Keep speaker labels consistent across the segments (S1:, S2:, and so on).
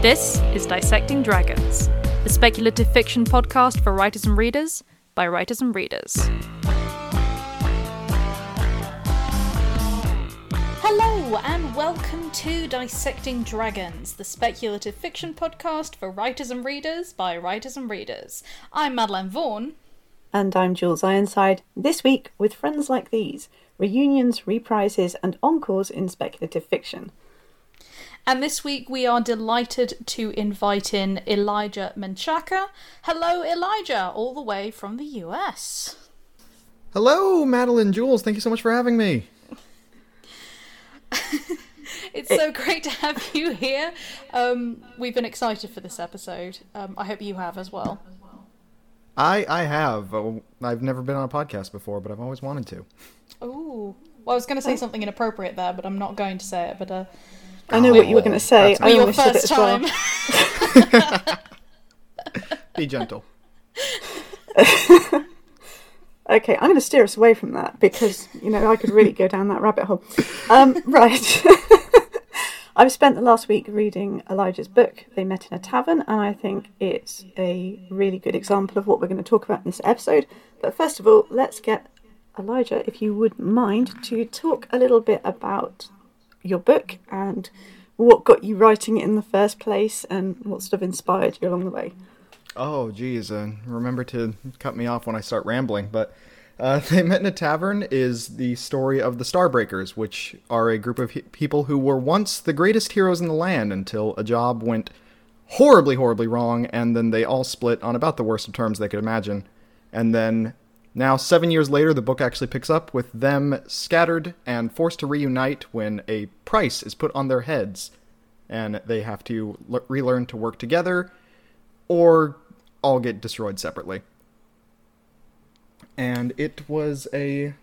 S1: This is Dissecting Dragons, the speculative fiction podcast for writers and readers by writers and readers. Hello, and welcome to Dissecting Dragons, the speculative fiction podcast for writers and readers by writers and readers. I'm Madeline Vaughan.
S2: And I'm Jules Ironside. This week, with friends like these, reunions, reprises, and encores in speculative fiction.
S1: And this week we are delighted to invite in Elijah Menchaca. Hello, Elijah, all the way from the US.
S3: Hello, Madeline Jules. Thank you so much for having me.
S1: it's so great to have you here. Um, we've been excited for this episode. Um, I hope you have as well.
S3: I I have. Oh, I've never been on a podcast before, but I've always wanted to.
S1: Oh, well, I was going to say something inappropriate there, but I'm not going to say it. But uh,
S2: I know what you were going to say.
S3: That's
S2: I
S1: your
S2: almost said it
S1: first
S2: as well.
S1: time.
S3: Be gentle.
S2: Okay, I'm going to steer us away from that because, you know, I could really go down that rabbit hole. Um, right. I've spent the last week reading Elijah's book, They Met in a Tavern, and I think it's a really good example of what we're going to talk about in this episode. But first of all, let's get Elijah, if you would mind, to talk a little bit about your book and what got you writing it in the first place and what sort of inspired you along the way.
S3: Oh, geez. Uh, remember to cut me off when I start rambling. But uh, They Met in a Tavern is the story of the Starbreakers, which are a group of he- people who were once the greatest heroes in the land until a job went horribly, horribly wrong, and then they all split on about the worst of terms they could imagine. And then now, seven years later, the book actually picks up with them scattered and forced to reunite when a price is put on their heads, and they have to l- relearn to work together or all get destroyed separately. And it was a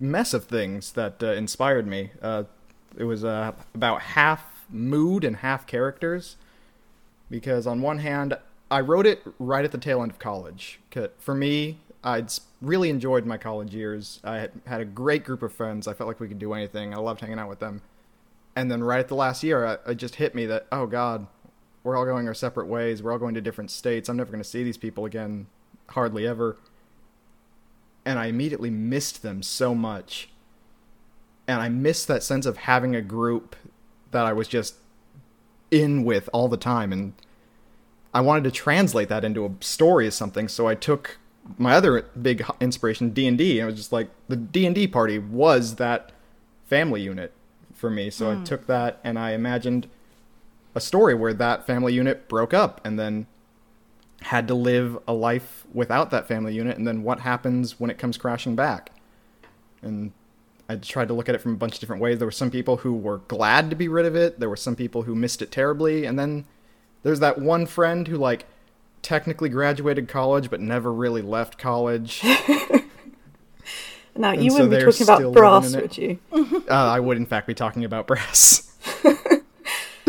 S3: mess of things that uh, inspired me. Uh, it was uh, about half mood and half characters. Because on one hand, I wrote it right at the tail end of college. For me, I'd really enjoyed my college years. I had, a great group of friends. I felt like we could do anything. I loved hanging out with them. And then right at the last year, it just hit me that, oh God, we're all going our separate ways. We're all going to different states. I'm never going to see these people again, hardly ever. And I immediately missed them so much. And I missed that sense of having a group that I was just in with all the time. And I wanted to translate that into a story or something. So I took my other big inspiration, D and D, and it was just like the D and D party was that family unit for me. So I hmm. took that and I imagined a story where that family unit broke up and then had to live a life without that family unit. And then what happens when it comes crashing back? And i tried to look at it from a bunch of different ways. There were some people who were glad to be rid of it. There were some people who missed it terribly. And then there's that one friend who like technically graduated college but never really left college
S2: Now, you
S3: so
S2: wouldn't be talking about Brass, would you?
S3: uh, i would in fact be talking about brass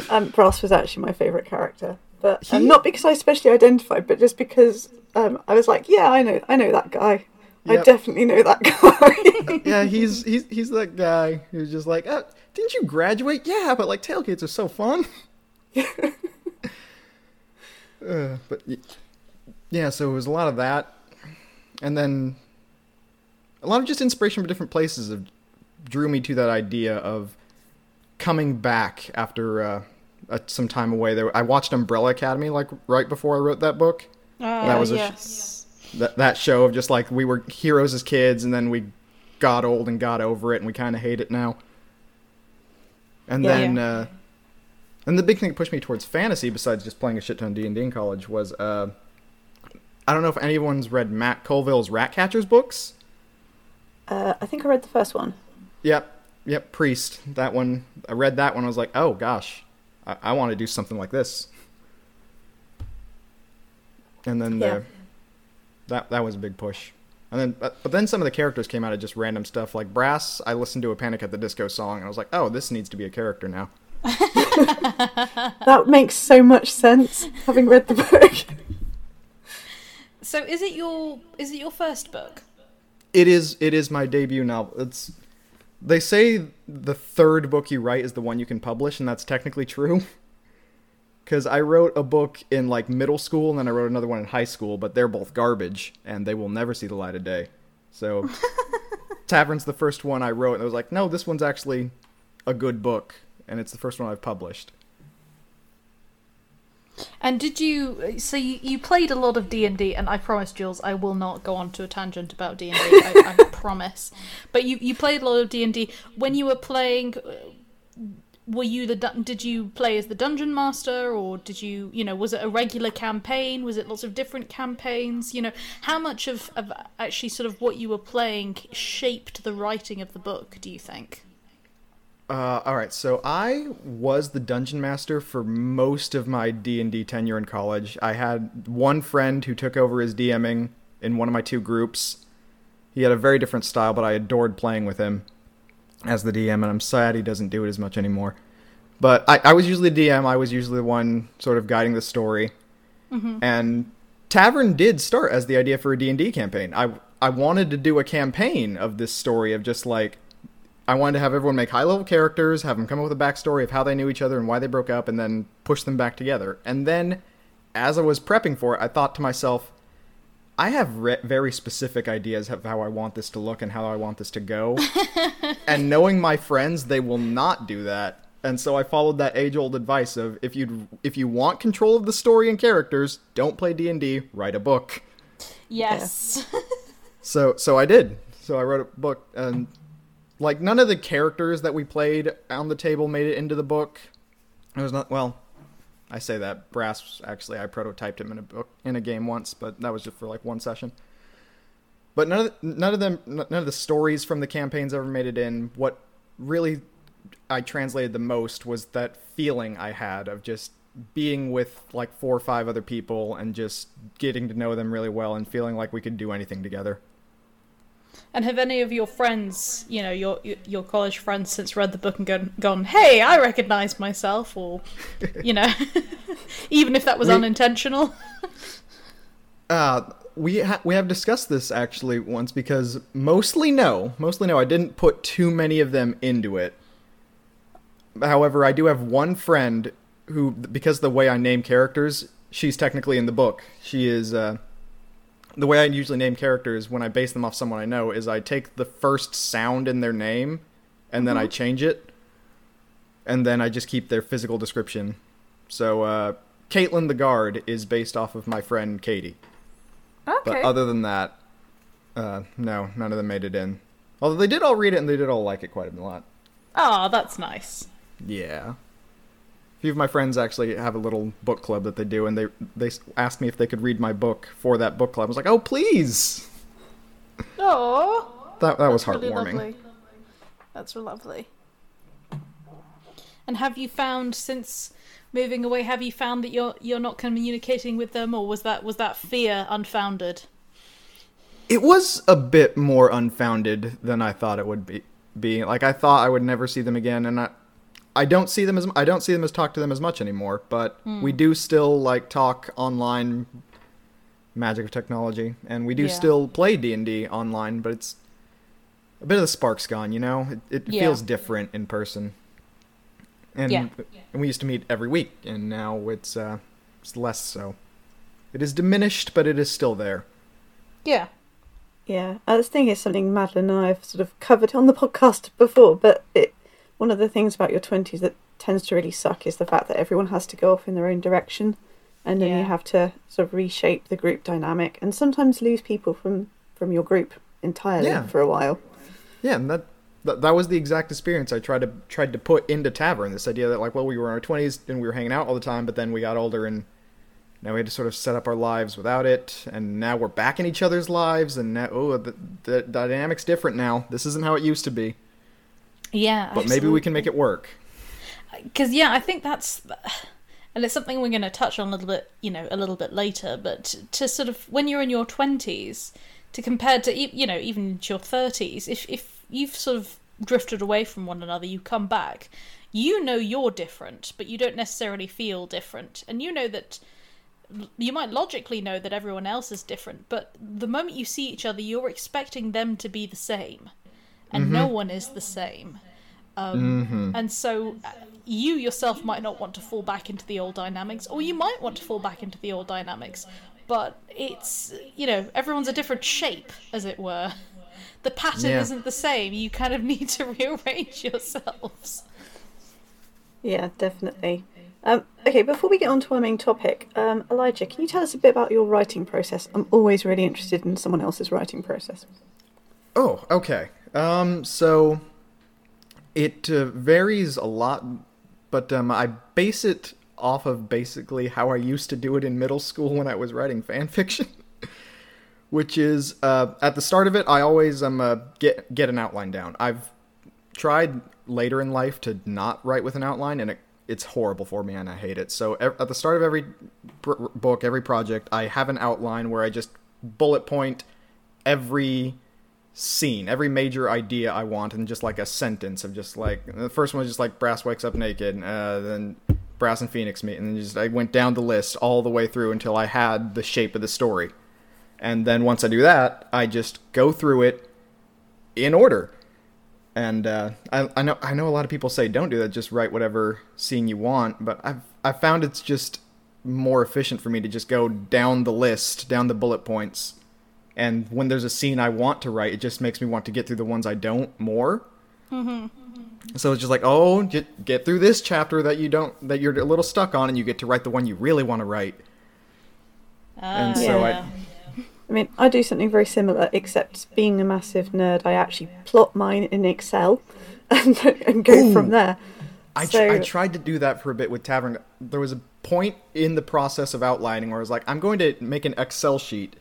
S2: Um, Brass was actually my favourite character, but um, not because I especially identified, but just because um, I was like, yeah, I know, I know that guy. I definitely know that guy.
S3: yeah, he's he's he's that guy who's just like, uh, didn't you graduate? Yeah, but like tailgates are so fun. Uh, but yeah, so it was a lot of that, and then a lot of just inspiration from different places of drew me to that idea of coming back after uh, uh, some time away. There, I watched Umbrella Academy like right before I wrote that book. that was a sh-
S1: yes.
S3: that that show of just like we were heroes as kids and then we got old and got over it and we kind of hate it now. And
S2: Yeah.
S3: then uh and the big thing that pushed me towards fantasy besides just playing a shit ton of D&D in college was uh I don't know if anyone's read Matt Colville's Ratcatchers books.
S2: uh, I think I read the first one.
S3: Yep. Yep, Priest. That one I read that one I was like, "Oh gosh. I, I want to do something like this." And then
S2: Yeah.
S3: the, that that was a big push. And then but, but then some of the characters came out of just random stuff like Brass. I listened to a Panic at the Disco song and I was like, "Oh, this needs to be a character now."
S2: That makes so much sense, having read the book.
S1: So, is it your is it your first book?
S3: It is it is my debut novel. It's they say the third book you write is the one you can publish and that's technically true. because I wrote a book in like middle school and then I wrote another one in high school, but they're both garbage and they will never see the light of day. So Tavern's the first one I wrote, and I was like, no, this one's actually a good book, and it's the first one I've published.
S1: And did you? So you, you played a lot of D and D, and I promise, Jules, I will not go on to a tangent about D and D. I promise. But you you played a lot of D and D when you were playing. Uh, were you the did you play as the dungeon master, or did you you know was it a regular campaign? Was it lots of different campaigns? You know how much of of actually sort of what you were playing shaped the writing of the book? Do you think?
S3: Uh, all right, so I was the dungeon master for most of my D and D tenure in college. I had one friend who took over as DMing in one of my two groups. He had a very different style, but I adored playing with him as the DM, and I'm sad he doesn't do it as much anymore. But I, I was usually the DM. I was usually the one sort of guiding the story. Mm-hmm. And Tavern did start as the idea for a D&D campaign. I I wanted to do a campaign of this story of just like I wanted to have everyone make high level characters, have them come up with a backstory of how they knew each other and why they broke up, and then push them back together. And then, as I was prepping for it, I thought to myself, I have re- very specific ideas of how I want this to look and how I want this to go. and knowing my friends, they will not do that. And so I followed that age-old advice of if you if you want control of the story and characters, don't play D&D, write a book.
S1: Yes.
S3: so so I did. So I wrote a book and like none of the characters that we played on the table made it into the book. It was not well. I say that Brass actually I prototyped him in a book in a game once, but that was just for like one session. But none of the, none of them none of the stories from the campaigns ever made it in. What really I translated the most was that feeling I had of just being with like four or five other people and just getting to know them really well and feeling like we could do anything together.
S1: And have any of your friends, you know, your your college friends, since read the book and gone, gone "Hey, I recognise myself," or, you know, even if that was we, unintentional?
S3: uh, we ha- we have discussed this actually once because mostly no, mostly no. I didn't put too many of them into it. However, I do have one friend who, because the way I name characters, she's technically in the book. She is. Uh, the way I usually name characters when I base them off someone I know is I take the first sound in their name and then mm-hmm. I change it, and then I just keep their physical description. So, uh, Caitlin the guard is based off of my friend Katie.
S1: Okay.
S3: But other than that, uh, no, none of them made it in. Although they did all read it and they did all like it quite a lot.
S1: Oh, that's nice.
S3: Yeah few of my friends actually have a little book club that they do, and they they asked me if they could read my book for that book club. I was like, oh please.
S1: Oh.
S3: That that was heartwarming.
S1: Really That's lovely. And have you found since moving away? Have you found that you're you're not communicating with them, or was that was that fear unfounded?
S3: It was a bit more unfounded than I thought it would be. Be like I thought I would never see them again, and I, I don't see them as I don't see them as talk to them as much anymore, but mm. we do still like talk online magic of technology and we do yeah. still play D&D online, but it's a bit of the spark's gone, you know? It, it yeah. feels different in person. And, yeah. and we used to meet every week and now it's uh it's less so. It is diminished, but it is still there.
S1: Yeah.
S2: Yeah, I was thinking is something Madeline and I have sort of covered on the podcast before, but it one of the things about your 20s that tends to really suck is the fact that everyone has to go off in their own direction and then yeah. you have to sort of reshape the group dynamic and sometimes lose people from from your group entirely yeah. for a while
S3: yeah and that, that that was the exact experience i tried to tried to put into tavern this idea that like well we were in our 20s and we were hanging out all the time but then we got older and now we had to sort of set up our lives without it and now we're back in each other's lives and now oh the, the dynamic's different now this isn't how it used to be
S1: yeah.
S3: But absolutely. maybe we can make it work.
S1: Because yeah, I think that's and it's something we're going to touch on a little bit, you know, a little bit later, but to sort of when you're in your 20s to compare to you know, even into your 30s, if if you've sort of drifted away from one another, you come back, you know you're different, but you don't necessarily feel different. And you know that you might logically know that everyone else is different, but the moment you see each other, you're expecting them to be the same and mm-hmm. no one is the same. Um, mm-hmm. And so, you yourself might not want to fall back into the old dynamics, or you might want to fall back into the old dynamics. But it's, you know, everyone's a different shape, as it were. The pattern
S3: Yeah.
S1: isn't the same. You kind of need to rearrange yourselves.
S2: Yeah, definitely. Um, okay, before we get on to our main topic, um, Elijah, can you tell us a bit about your writing process? I'm always really interested in someone else's writing process.
S3: Oh, okay. Um, so it uh, varies a lot, but um, I base it off of basically how I used to do it in middle school when I was writing fan fiction. Which is uh, at the start of it, I always um uh, get get an outline down. I've tried later in life to not write with an outline, and it, it's horrible for me, and I hate it. So at the start of every book, every project, I have an outline where I just bullet point every scene, every major idea I want, and just like a sentence of just like the first one was just like Brass wakes up naked, uh, then Brass and Phoenix meet, and then just I went down the list all the way through until I had the shape of the story, and then once I do that, I just go through it in order. And uh, I, I know I know a lot of people say don't do that, just write whatever scene you want, but I've I've found it's just more efficient for me to just go down the list, down the bullet points, and when there's a scene I want to write, it just makes me want to get through the ones I don't more. So it's just like, oh, get, get through this chapter that you don't, that you're a little stuck on, and you get to write the one you really want to write. And so I-
S1: Ah,
S2: I mean, I do something very similar, except being a massive nerd, I actually plot mine in Excel and, and go from there.
S3: I, tr- I tried to do that for a bit with Tavern. There was a point in the process of outlining where I was like, I'm going to make an Excel sheet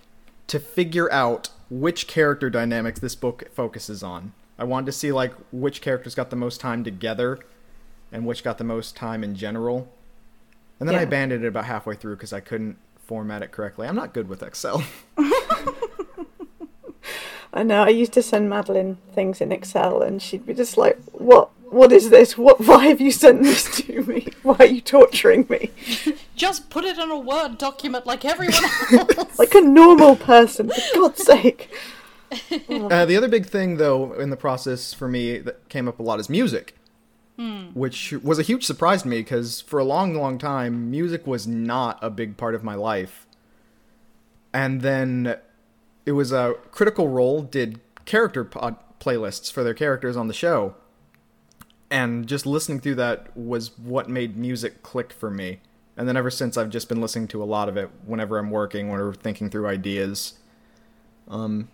S3: to figure out which character dynamics this book focuses on. I wanted to see like which characters got the most time together and which got the most time in general. And then I abandoned it about halfway through because I couldn't format it correctly. I'm not good with Excel.
S2: I know, I used to send Madeline things in Excel and she'd be just like, what? What is this? What? Why have you sent this to me? Why are you torturing me?
S1: Just put it in a Word document like everyone else.
S2: Like a normal person, for God's sake.
S3: Uh, the other big thing, though, in the process for me that came up a lot is music, which was a huge surprise to me because for a long, long time, music was not a big part of my life. And then it was a Critical Role did character pod- playlists for their characters on the show, and just listening through that was what made music click for me. And then ever since, I've just been listening to a lot of it whenever I'm working, whenever thinking through ideas. Um,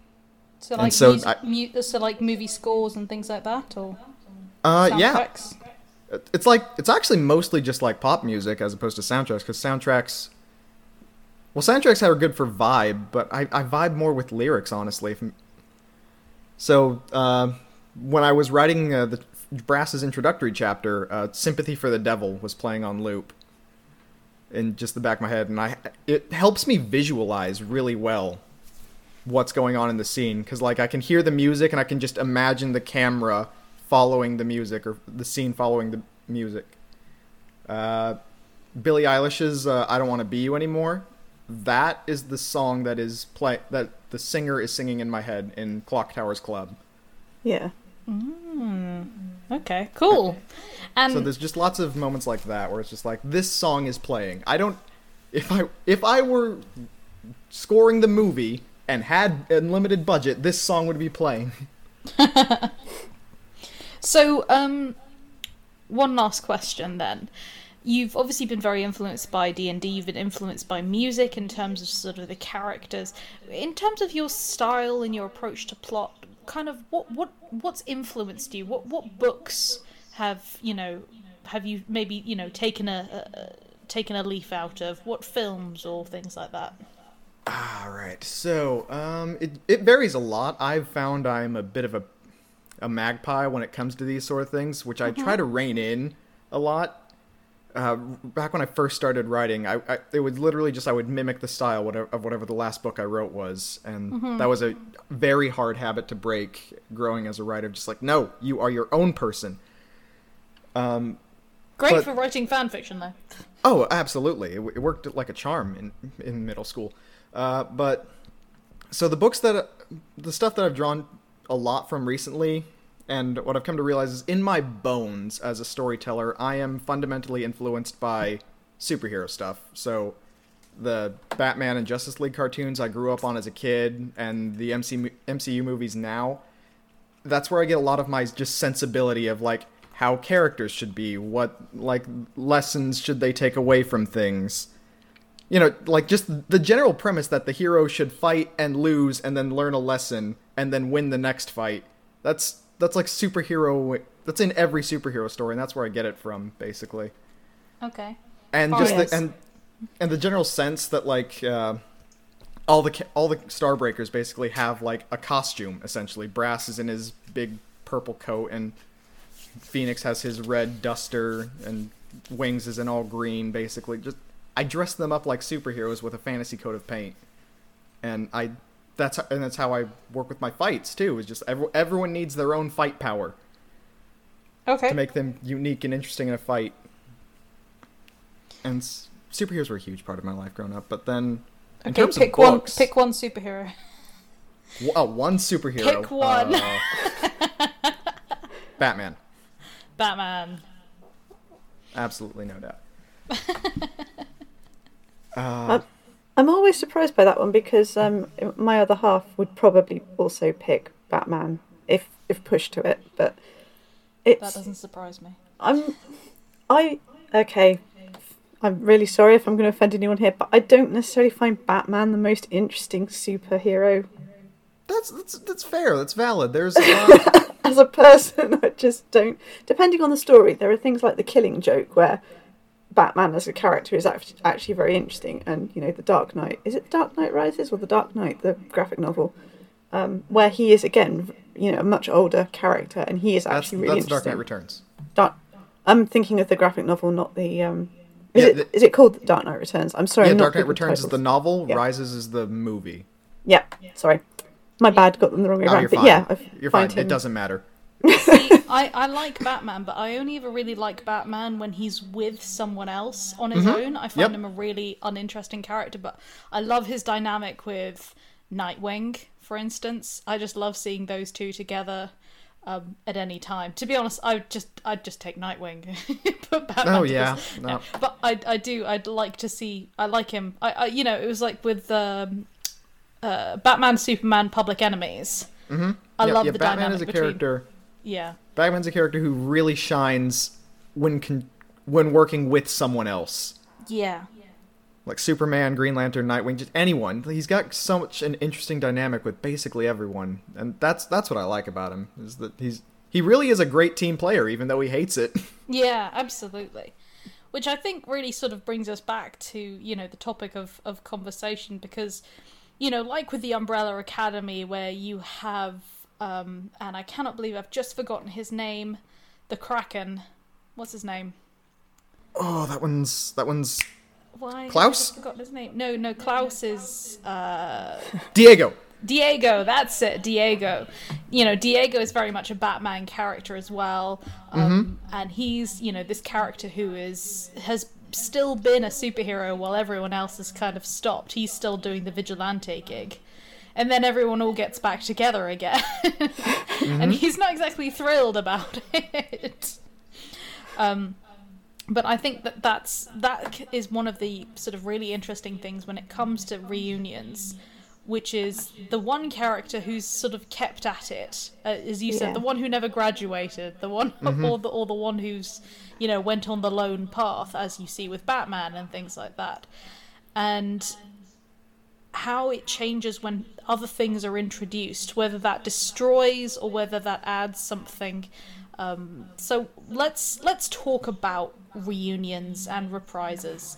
S1: So like,
S3: so
S1: mus-
S3: I-
S1: mu- so like movie scores and things like that, or
S3: uh, yeah. It's like it's actually mostly just like pop music as opposed to soundtracks because soundtracks. Well, soundtracks are good for vibe, but I, I vibe more with lyrics, honestly. So uh, when I was writing uh, the Brass's introductory chapter, uh, "Sympathy for the Devil" was playing on loop in just the back of my head, and I it helps me visualize really well what's going on in the scene because like I can hear the music and I can just imagine the camera following the music or the scene following the music. Uh, Billie Eilish's uh, "I Don't Want to Be You Anymore." That is the song that is play that the singer is singing in my head in Clock Towers Club.
S2: Yeah.
S1: Okay, cool. And
S3: So there's just lots of moments like that where it's just like this song is playing. I don't if I if I were scoring the movie and had unlimited budget, this song would be playing.
S1: So, um, one last question then. You've obviously been very influenced by D and D. You've been influenced by music in terms of sort of the characters. In terms of your style and your approach to plot, kind of what what what's influenced you? What what books have you know have you maybe you know taken a, a, taken a leaf out of? What films or things like that?
S3: All right. So, um, it it varies a lot. I've found I'm a bit of a a magpie when it comes to these sort of things, which I try to rein in a lot. Uh, back when I first started writing, I, I it was literally just I would mimic the style whatever, of whatever the last book I wrote was, and that was a very hard habit to break. Growing as a writer, just like no, you are your own person. Um,
S1: Great
S3: But-
S1: for writing fan fiction, though.
S3: Oh, absolutely. It, it worked like a charm in in middle school. Uh, but so the books that the stuff that I've drawn a lot from recently, and what I've come to realize is in my bones as a storyteller, I am fundamentally influenced by superhero stuff. So the Batman and Justice League cartoons I grew up on as a kid and the MC, MCU movies now, that's where I get a lot of my just sensibility of like how characters should be, what like lessons should they take away from things. You know, like just the general premise that the hero should fight and lose and then learn a lesson and then win the next fight. That's that's like superhero that's in every superhero story and that's where I get it from basically.
S1: Okay.
S3: And
S1: Oh,
S3: just
S2: yes.
S3: the, and and the general sense that like uh, all the all the Starbreakers basically have like a costume essentially. Brass is in his big purple coat, and Phoenix has his red duster, and Wings is in all green. Basically, just I dress them up like superheroes with a fantasy coat of paint, and I that's and that's how I work with my fights too. Is just every, everyone needs their own fight power
S1: Okay.
S3: to make them unique and interesting in a fight. And s- superheroes were a huge part of my life growing up. But then, in
S1: okay,
S3: terms
S1: pick
S3: of
S1: one. Pick one superhero.
S3: uh, one superhero.
S1: Pick one.
S3: uh, Batman,
S1: Batman.
S3: absolutely no doubt. Uh,
S2: I'm always surprised by that one because um, my other half would probably also pick Batman if if pushed to it, but
S1: That doesn't surprise me.
S2: I'm I okay. I'm really sorry if I'm going to offend anyone here, but I don't necessarily find Batman the most interesting superhero
S3: that's that's that's fair. That's valid. There's uh,
S2: as a person. I just don't. Depending on the story, there are things like the Killing Joke where Batman as a character is act- actually very interesting, and you know the Dark Knight. Is it Dark Knight Rises or the Dark Knight, the graphic novel, um, where he is again, you know, a much older character, and he is
S3: that's
S2: actually really
S3: that's Dark. Knight Returns.
S2: Dark. I'm thinking of the graphic novel, not the. Um, is,
S3: Yeah,
S2: it,
S3: the-
S2: is it called Dark Knight Returns? I'm sorry.
S3: yeah,
S2: I'm
S3: Dark Knight Returns is the novel.
S2: Yeah.
S3: Rises is the movie.
S2: Yeah, sorry, my bad. Got them the wrong way
S3: Oh,
S2: around.
S3: you're
S2: But
S3: fine.
S2: yeah, I
S3: you're fine.
S2: him.
S3: It doesn't matter.
S1: See, I, I like Batman, but I only ever really like Batman when he's with someone else on his own. I find
S3: Yep.
S1: him a really uninteresting character, but I love his dynamic with Nightwing, for instance. I just love seeing those two together um, at any time. To be honest, I would just I'd just take Nightwing. Put Batman
S3: Oh, yeah.
S1: this-
S3: No.
S1: But I I do I'd like to see I like him. I, I you know it was like with um, uh, Batman, Superman, Public Enemies.
S3: Mm-hmm.
S1: I
S3: yeah,
S1: love
S3: yeah,
S1: the
S3: Batman
S1: dynamic
S3: is a
S1: between
S3: character.
S1: yeah.
S3: Batman's a character who really shines when con- when working with someone else.
S1: Yeah.
S3: Like Superman, Green Lantern, Nightwing, just anyone. He's got so much an interesting dynamic with basically everyone, and that's that's what I like about him. Is that he's he really is a great team player, even though he hates it.
S1: Yeah, absolutely. Which I think really sort of brings us back to, you know, the topic of, of conversation because, you know, like with the Umbrella Academy, where you have, um, and I cannot believe I've just forgotten his name, the Kraken. What's his name?
S3: oh, that one's that one's
S1: Why?
S3: Klaus?
S1: forgotten his name. No, no, Klaus is uh,
S3: Diego.
S1: Diego, that's it, Diego. You know, Diego is very much a Batman character as well, um, and he's you know this character who is has still been a superhero while everyone else has kind of stopped. He's still doing the vigilante gig, and then everyone all gets back together again, and he's not exactly thrilled about it. Um, but I think that that's that is one of the sort of really interesting things when it comes to reunions, which is the one character who's sort of kept at it, uh, as you
S2: Yeah.
S1: said, the one who never graduated, the one or the or the one who's you know went on the lone path, as you see with Batman and things like that, and how it changes when other things are introduced, whether that destroys or whether that adds something. Um, so let's let's talk about reunions and reprises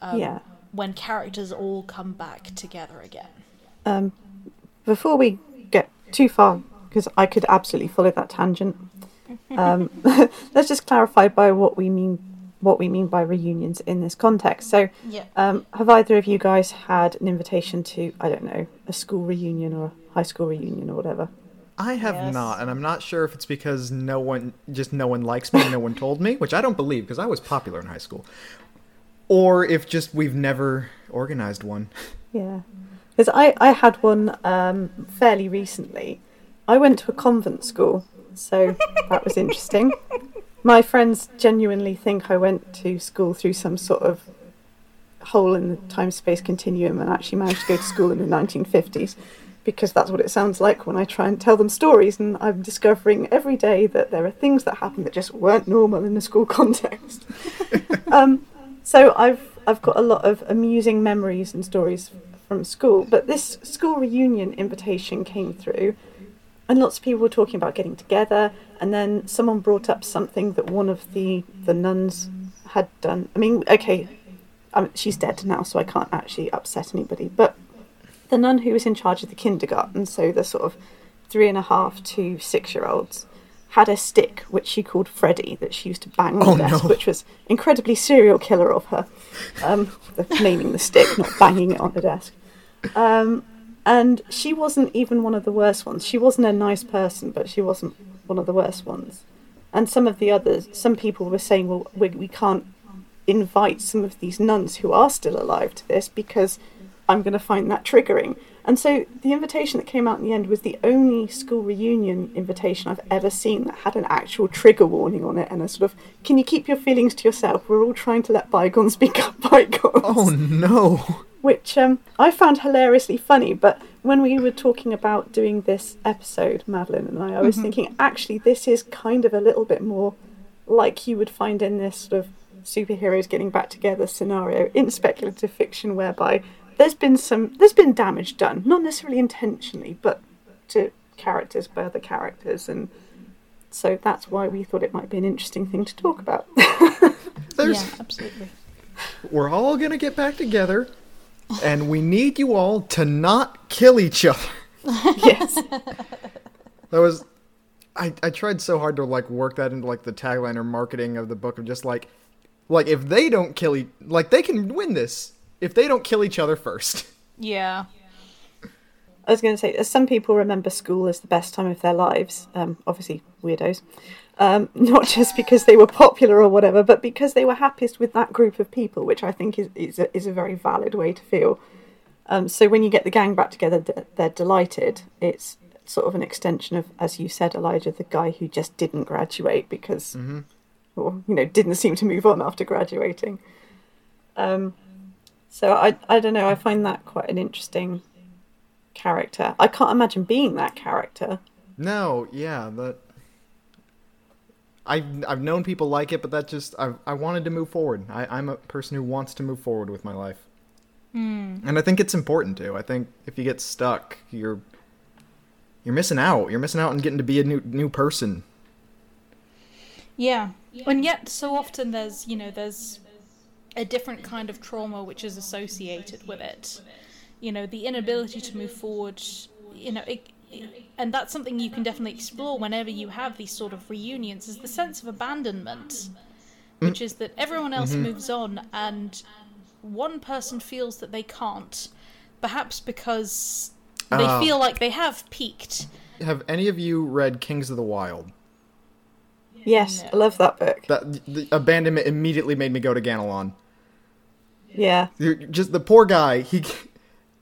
S1: um,
S2: Yeah.
S1: when characters all come back together again.
S2: Um, before we get too far, because I could absolutely follow that tangent, um, let's just clarify by what we mean what we mean by reunions in this context. So,
S1: Yeah.
S2: um, have either of you guys had an invitation to I don't know a school reunion or a high school reunion or whatever?
S3: I have
S1: Yes.
S3: not, and I'm not sure if it's because no one, just no one likes me, no one told me, which I don't believe because I was popular in high school, or if just we've never organized one.
S2: Yeah, because I I had one um, fairly recently. I went to a convent school, so that was interesting. My friends genuinely think I went to school through some sort of hole in the time space continuum and actually managed to go to school in the 1950s because that's what it sounds like when I try and tell them stories. And I'm discovering every day that there are things that happen that just weren't normal in the school context. um, so I've I've got a lot of amusing memories and stories from school. But this school reunion invitation came through, and lots of people were talking about getting together. And then someone brought up something that one of the the nuns had done. I mean, okay, um, she's dead now, so I can't actually upset anybody. But the nun who was in charge of the kindergarten, so the sort of three and a half to six year olds, had a stick which she called Freddy that she used to bang on
S3: Oh,
S2: the desk,
S3: no.
S2: which was incredibly serial killer of her. Um, the, naming the stick, not banging it on the desk. Um, and she wasn't even one of the worst ones. She wasn't a nice person, but she wasn't one of the worst ones. And some of the others, some people were saying, well, we, we can't invite some of these nuns who are still alive to this because I'm going to find that triggering. And so the invitation that came out in the end was the only school reunion invitation I've ever seen that had an actual trigger warning on it and a sort of, can you keep your feelings to yourself? We're all trying to let bygones become bygones
S3: Oh no.
S2: Which um, I found hilariously funny. But when we were talking about doing this episode, Madeline and I, I was thinking actually this is kind of a little bit more like you would find in this sort of superheroes getting back together scenario in speculative fiction, whereby there's been some there's been damage done, not necessarily intentionally, but to characters by other characters, and so that's why we thought it might be an interesting thing to talk about.
S1: Yeah, absolutely.
S3: we're all gonna get back together, and we need you all to not kill each other.
S2: yes.
S3: That was, I I tried so hard to like work that into like the tagline or marketing of the book of just like, like if they don't kill each, like they can win this if they don't kill each other first.
S1: Yeah.
S2: I was going to say, as some people remember school as the best time of their lives, um, obviously weirdos, um, not just because they were popular or whatever, but because they were happiest with that group of people, which I think is is a, is a very valid way to feel. Um, so when you get the gang back together, they're delighted. It's sort of an extension of, as you said, Elijah, the guy who just didn't graduate because, or you know, didn't seem to move on after graduating. Um, so I I don't know. I find that quite an interesting character. I can't imagine being that character.
S3: No, yeah, that. I've I've known people like it, but that just I I wanted to move forward. I I'm a person who wants to move forward with my life, hmm. and I think it's important to. I think if you get stuck, you're you're missing out. You're missing out on getting to be a new new person.
S1: Yeah. And yet, so often there's, you know, there's a different kind of trauma which is associated with it. You know, the inability to move forward, you know, it, and that's something you can definitely explore whenever you have these sort of reunions is the sense of abandonment, which is that everyone else moves on and one person feels that they can't, perhaps because they
S3: Ah.
S1: feel like they have peaked.
S3: Have any of you read Kings of the Wild?
S2: Yes, I love that book.
S3: That the abandonment immediately made me go to Ganelon.
S2: Yeah,
S3: just the poor guy. He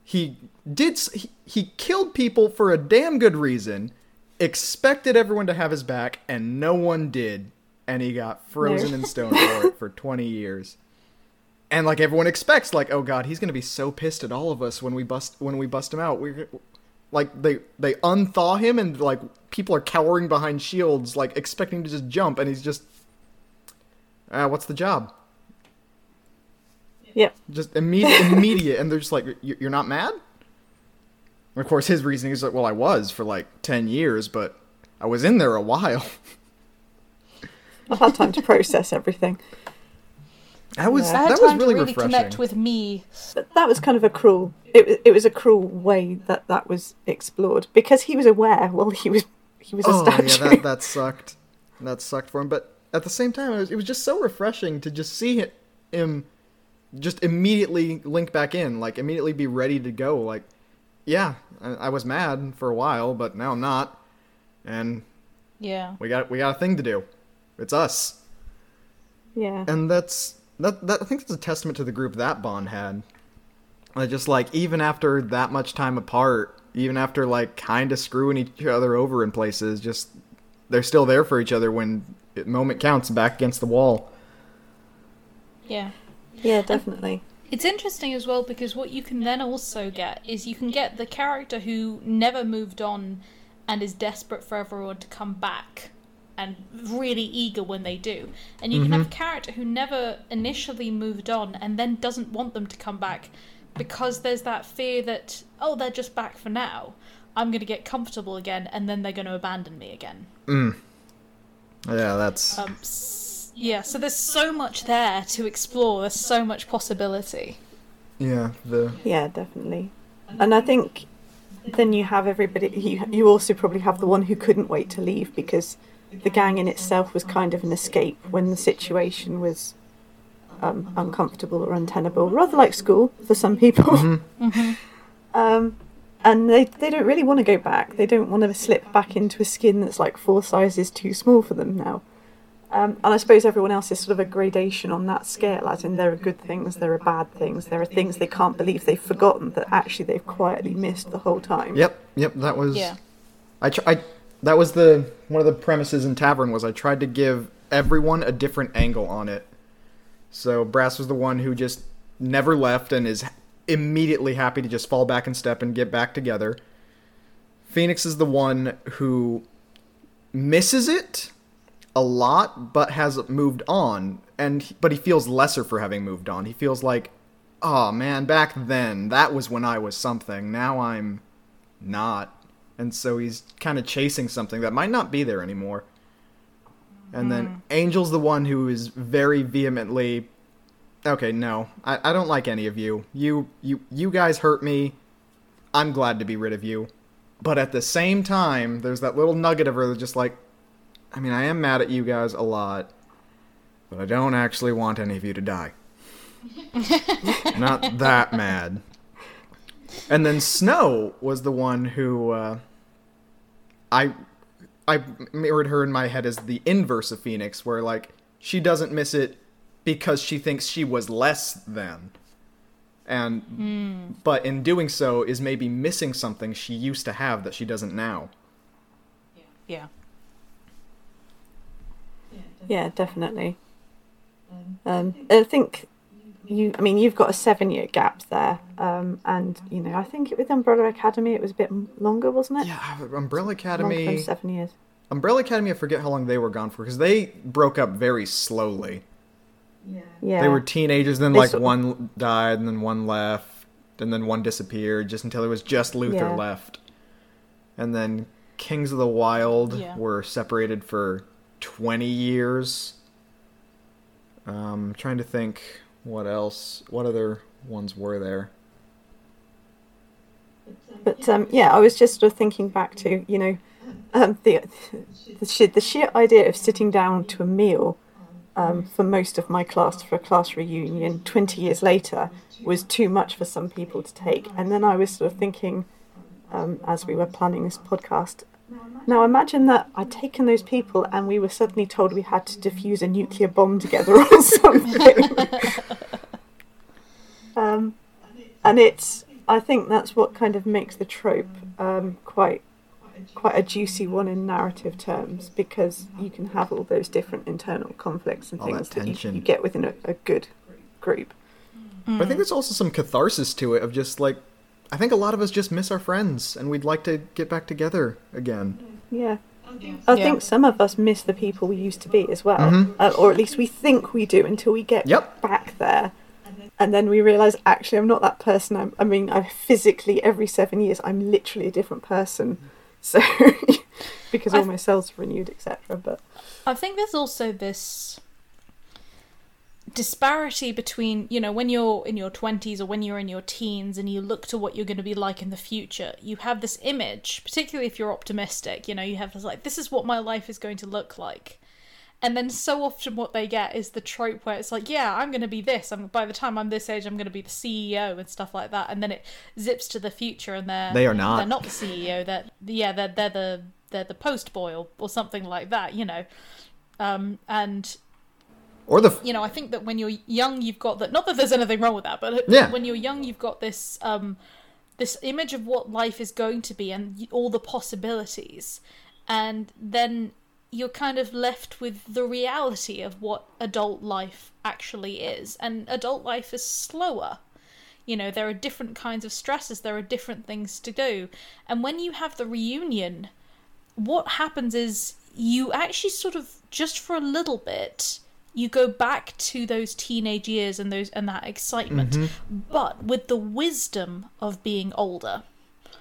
S3: he did he, he killed people for a damn good reason. Expected everyone to have his back, and no one did. And he got frozen in stone for it for twenty years. And like everyone expects, like oh god, he's gonna be so pissed at all of us when we bust when we bust him out. We like they they unthaw him and like people are cowering behind shields, like expecting to just jump, and he's just, ah, what's the job?
S2: Yeah.
S3: just immediate, immediate, and they're just like, "You're not mad." And of course, his reasoning is like, "Well, I was for like ten years, but I was in there a while."
S2: I've had time to process everything.
S3: That was
S1: I had
S3: that was really,
S1: to really
S3: refreshing.
S1: connect with me.
S2: But that was kind of a cruel. It it was a cruel way that that was explored because he was aware. Well, he was he was a
S3: oh
S2: statue.
S3: yeah, that that sucked. That sucked for him. But at the same time, it was, it was just so refreshing to just see him just immediately link back in, like immediately be ready to go. Like, yeah, I, I was mad for a while, but now I'm not, and
S1: Yeah.
S3: we got we got a thing to do. It's us.
S2: yeah.
S3: and that's that, that I think that's a testament to the group that Bond had. Like just like even after that much time apart, even after like kind of screwing each other over in places, just they're still there for each other when it moment counts back against the wall.
S1: Yeah.
S2: Yeah, definitely.
S1: It's interesting as well because what you can then also get is you can get the character who never moved on and is desperate for everyone to come back and really eager when they do. And you can have a character who never initially moved on and then doesn't want them to come back because there's that fear that, oh, they're just back for now. I'm going to get comfortable again and then they're going to abandon me again.
S3: Yeah, that's
S1: Um, s- yeah, so there's so much there to explore, there's so much possibility.
S3: yeah the
S2: Yeah, definitely. And I think then you have everybody. You you also probably have the one who couldn't wait to leave because the gang in itself was kind of an escape when the situation was um, uncomfortable or untenable, rather like school for some people. um, and they they don't really want to go back. They don't want to slip back into a skin that's like four sizes too small for them now. Um, and I suppose everyone else is sort of a gradation on that scale, as in there are good things, there are bad things, there are things they can't believe they've forgotten that actually they've quietly missed the whole time.
S3: Yep, yep, that was
S1: Yeah.
S3: I, tr- I that was the one of the premises in Tavern was I tried to give everyone a different angle on it. So Brass was the one who just never left and is immediately happy to just fall back in step and get back together. Phoenix is the one who misses it a lot but has moved on and but he feels lesser for having moved on. He feels like, "Oh man, back then that was when I was something. Now I'm not." And so he's kind of chasing something that might not be there anymore. And then hmm. Angel's the one who is very vehemently Okay, no. I, I don't like any of you. You you you guys hurt me. I'm glad to be rid of you. But at the same time, there's that little nugget of her that's just like I mean, I am mad at you guys a lot, but I don't actually want any of you to die. Not that mad. And then Snow was the one who uh, I I mirrored her in my head as the inverse of Phoenix, where like she doesn't miss it because she thinks she was less than. And but in doing so is maybe missing something she used to have that she doesn't now.
S1: Yeah.
S2: Yeah, definitely. Um, I think you. I mean, you've got a seven-year gap there, um, and you know, I think with Umbrella Academy it was a bit longer, wasn't it?
S3: Yeah, Umbrella Academy.
S2: than seven years.
S3: Umbrella Academy, I forget how long they were gone for because they broke up very slowly.
S2: Yeah,
S3: They were teenagers, then
S2: They
S3: like
S2: sort of-
S3: one died, and then one left, and then one disappeared, just until it was just Luther
S2: Yeah.
S3: left. And then Kings of the Wild
S1: Yeah.
S3: were separated for 20 years. Um, trying to think what else, what other ones were there?
S2: But um, yeah, I was just sort of thinking back to you know um, the the sheer, the sheer idea of sitting down to a meal um, for most of my class for a class reunion twenty years later was too much for some people to take. And then I was sort of thinking um, as we were planning this podcast. Now imagine that I'd taken those people and we were suddenly told we had to defuse a nuclear bomb together or something. um, and it's I think that's what kind of makes the trope um, quite quite a juicy one in narrative terms because you can have all those different internal conflicts and
S3: All
S2: things that, you, you get within a, a good group.
S3: But I think there's also some catharsis to it of just like, I think a lot of us just miss our friends and we'd like to get back together again.
S2: Yeah. I
S1: Yeah.
S2: think some of us miss the people we used to be as well, uh, or at least we think we do until we get
S3: Yep.
S2: back there, and then we realise actually I'm not that person. I'm, I mean, I physically every seven years I'm literally a different person, so because all
S1: I've-
S2: my cells are renewed, etc. But
S1: I think there's also this disparity between, you know, when you're in your 20s or when you're in your teens and you look to what you're going to be like in the future, you have this image, particularly if you're optimistic, you know, you have this like, this is what my life is going to look like. And then so often what they get is the trope where it's like, yeah, I'm going to be this. I'm by the time I'm this age, I'm going to be the CEO and stuff like that. And then it zips to the future, and they're
S3: They are not.
S1: They're not the CEO. They're yeah, they're they're the they're the post boy or, or something like that. You know, um, and
S3: Or the
S1: you know, I think that when you're young, you've got that. Not that there's anything wrong with that, but
S3: Yeah.
S1: when you're young, you've got this um, this image of what life is going to be and all the possibilities, and then you're kind of left with the reality of what adult life actually is. And adult life is slower. You know, there are different kinds of stresses, there are different things to do. And when you have the reunion, what happens is you actually sort of, just for a little bit, you go back to those teenage years and those and that excitement, but with the wisdom of being older.